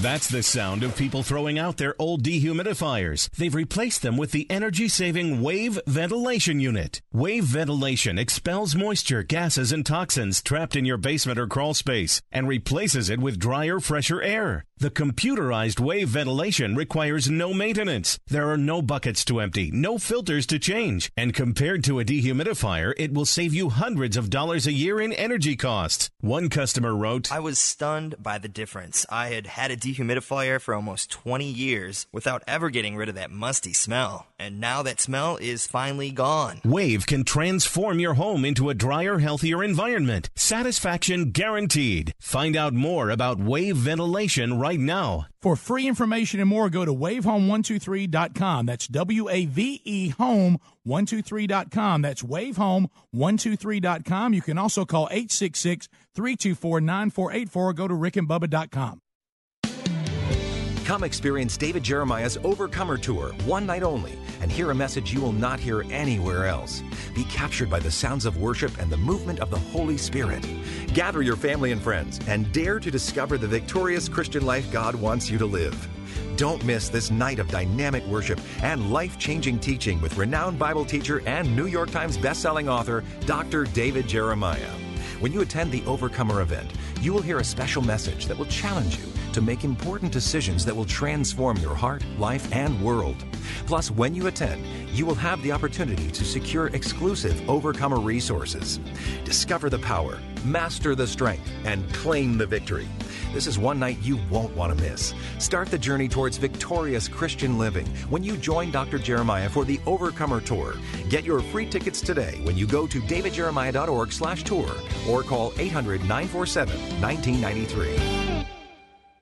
That's the sound of people throwing out their old dehumidifiers. They've replaced them with the energy saving Wave Ventilation Unit. Wave Ventilation expels moisture, gases, and toxins trapped in your basement or crawl space and replaces it with drier, fresher air. The computerized wave ventilation requires no maintenance. There are no buckets to empty, no filters to change, and compared to a dehumidifier, it will save you hundreds of dollars a year in energy costs. One customer wrote, I was stunned by the difference. I had had a dehumidifier for almost 20 years without ever getting rid of that musty smell, and now that smell is finally gone. Wave can transform your home into a drier, healthier environment. Satisfaction guaranteed. Find out more about wave ventilation right now. For free information and more, go to wavehome123.com. That's W A V E home123.com. That's wavehome123.com. You can also call 866 324 9484 or go to rickandbubba.com. Come experience David Jeremiah's Overcomer Tour, one night only, and hear a message you will not hear anywhere else. Be captured by the sounds of worship and the movement of the Holy Spirit. Gather your family and friends and dare to discover the victorious Christian life God wants you to live. Don't miss this night of dynamic worship and life changing teaching with renowned Bible teacher and New York Times bestselling author, Dr. David Jeremiah. When you attend the Overcomer event, you will hear a special message that will challenge you to make important decisions that will transform your heart, life, and world. Plus, when you attend, you will have the opportunity to secure exclusive Overcomer resources. Discover the power, master the strength, and claim the victory. This is one night you won't want to miss. Start the journey towards victorious Christian living when you join Dr. Jeremiah for the Overcomer Tour. Get your free tickets today when you go to davidjeremiah.org slash tour or call 800-947-1993.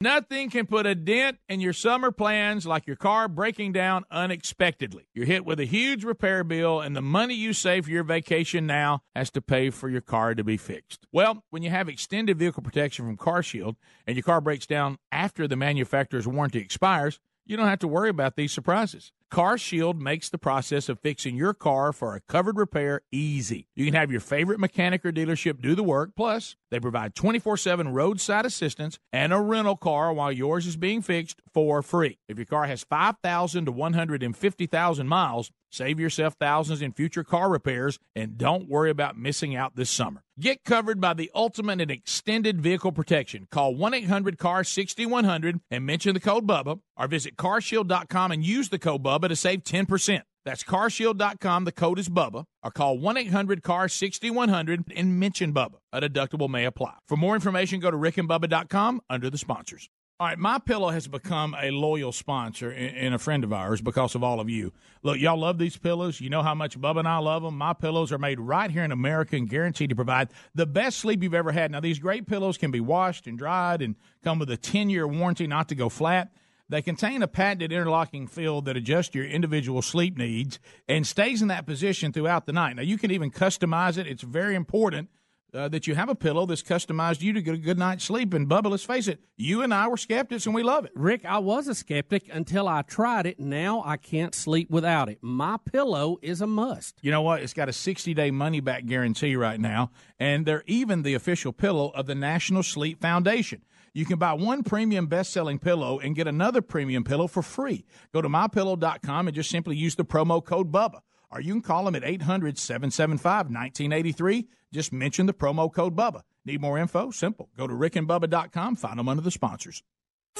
Nothing can put a dent in your summer plans like your car breaking down unexpectedly. You're hit with a huge repair bill, and the money you save for your vacation now has to pay for your car to be fixed. Well, when you have extended vehicle protection from CarShield and your car breaks down after the manufacturer's warranty expires, you don't have to worry about these surprises. CarShield makes the process of fixing your car for a covered repair easy. You can have your favorite mechanic or dealership do the work. Plus, they provide 24 7 roadside assistance and a rental car while yours is being fixed for free. If your car has 5,000 to 150,000 miles, save yourself thousands in future car repairs and don't worry about missing out this summer. Get covered by the ultimate and extended vehicle protection. Call 1 800 CAR 6100 and mention the code BUBBA or visit carshield.com and use the code BUBBA to save 10%. That's carshield.com. The code is BUBBA. Or call 1 800 CAR 6100 and mention BUBBA. A deductible may apply. For more information, go to rickandbubba.com under the sponsors. All right, my pillow has become a loyal sponsor and a friend of ours because of all of you. Look, y'all love these pillows. You know how much Bubba and I love them. My pillows are made right here in America and guaranteed to provide the best sleep you've ever had. Now, these great pillows can be washed and dried and come with a 10 year warranty not to go flat. They contain a patented interlocking field that adjusts your individual sleep needs and stays in that position throughout the night. Now, you can even customize it. It's very important uh, that you have a pillow that's customized you to get a good night's sleep. And Bubba, let's face it, you and I were skeptics and we love it. Rick, I was a skeptic until I tried it. Now I can't sleep without it. My pillow is a must. You know what? It's got a 60 day money back guarantee right now, and they're even the official pillow of the National Sleep Foundation. You can buy one premium best selling pillow and get another premium pillow for free. Go to mypillow.com and just simply use the promo code BUBBA. Or you can call them at 800 775 1983. Just mention the promo code BUBBA. Need more info? Simple. Go to rickandbubba.com, find them under the sponsors.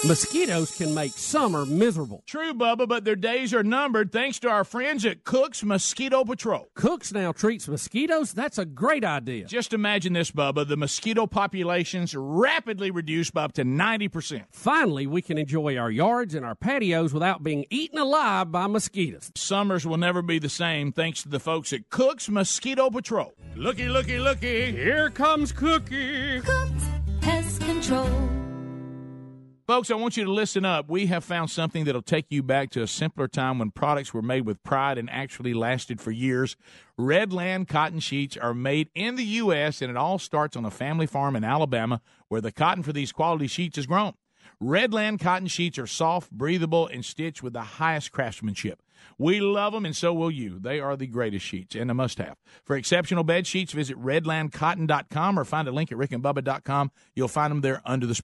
Mosquitoes can make summer miserable. True, Bubba, but their days are numbered thanks to our friends at Cook's Mosquito Patrol. Cooks now treats mosquitoes? That's a great idea. Just imagine this, Bubba. The mosquito populations rapidly reduced by up to 90%. Finally, we can enjoy our yards and our patios without being eaten alive by mosquitoes. Summers will never be the same thanks to the folks at Cook's Mosquito Patrol. Looky, looky, looky. Here comes Cookie. Cook's Pest Control. Folks, I want you to listen up. We have found something that'll take you back to a simpler time when products were made with pride and actually lasted for years. Redland cotton sheets are made in the U.S., and it all starts on a family farm in Alabama where the cotton for these quality sheets is grown. Redland cotton sheets are soft, breathable, and stitched with the highest craftsmanship. We love them, and so will you. They are the greatest sheets and a must have. For exceptional bed sheets, visit redlandcotton.com or find a link at rickandbubba.com. You'll find them there under the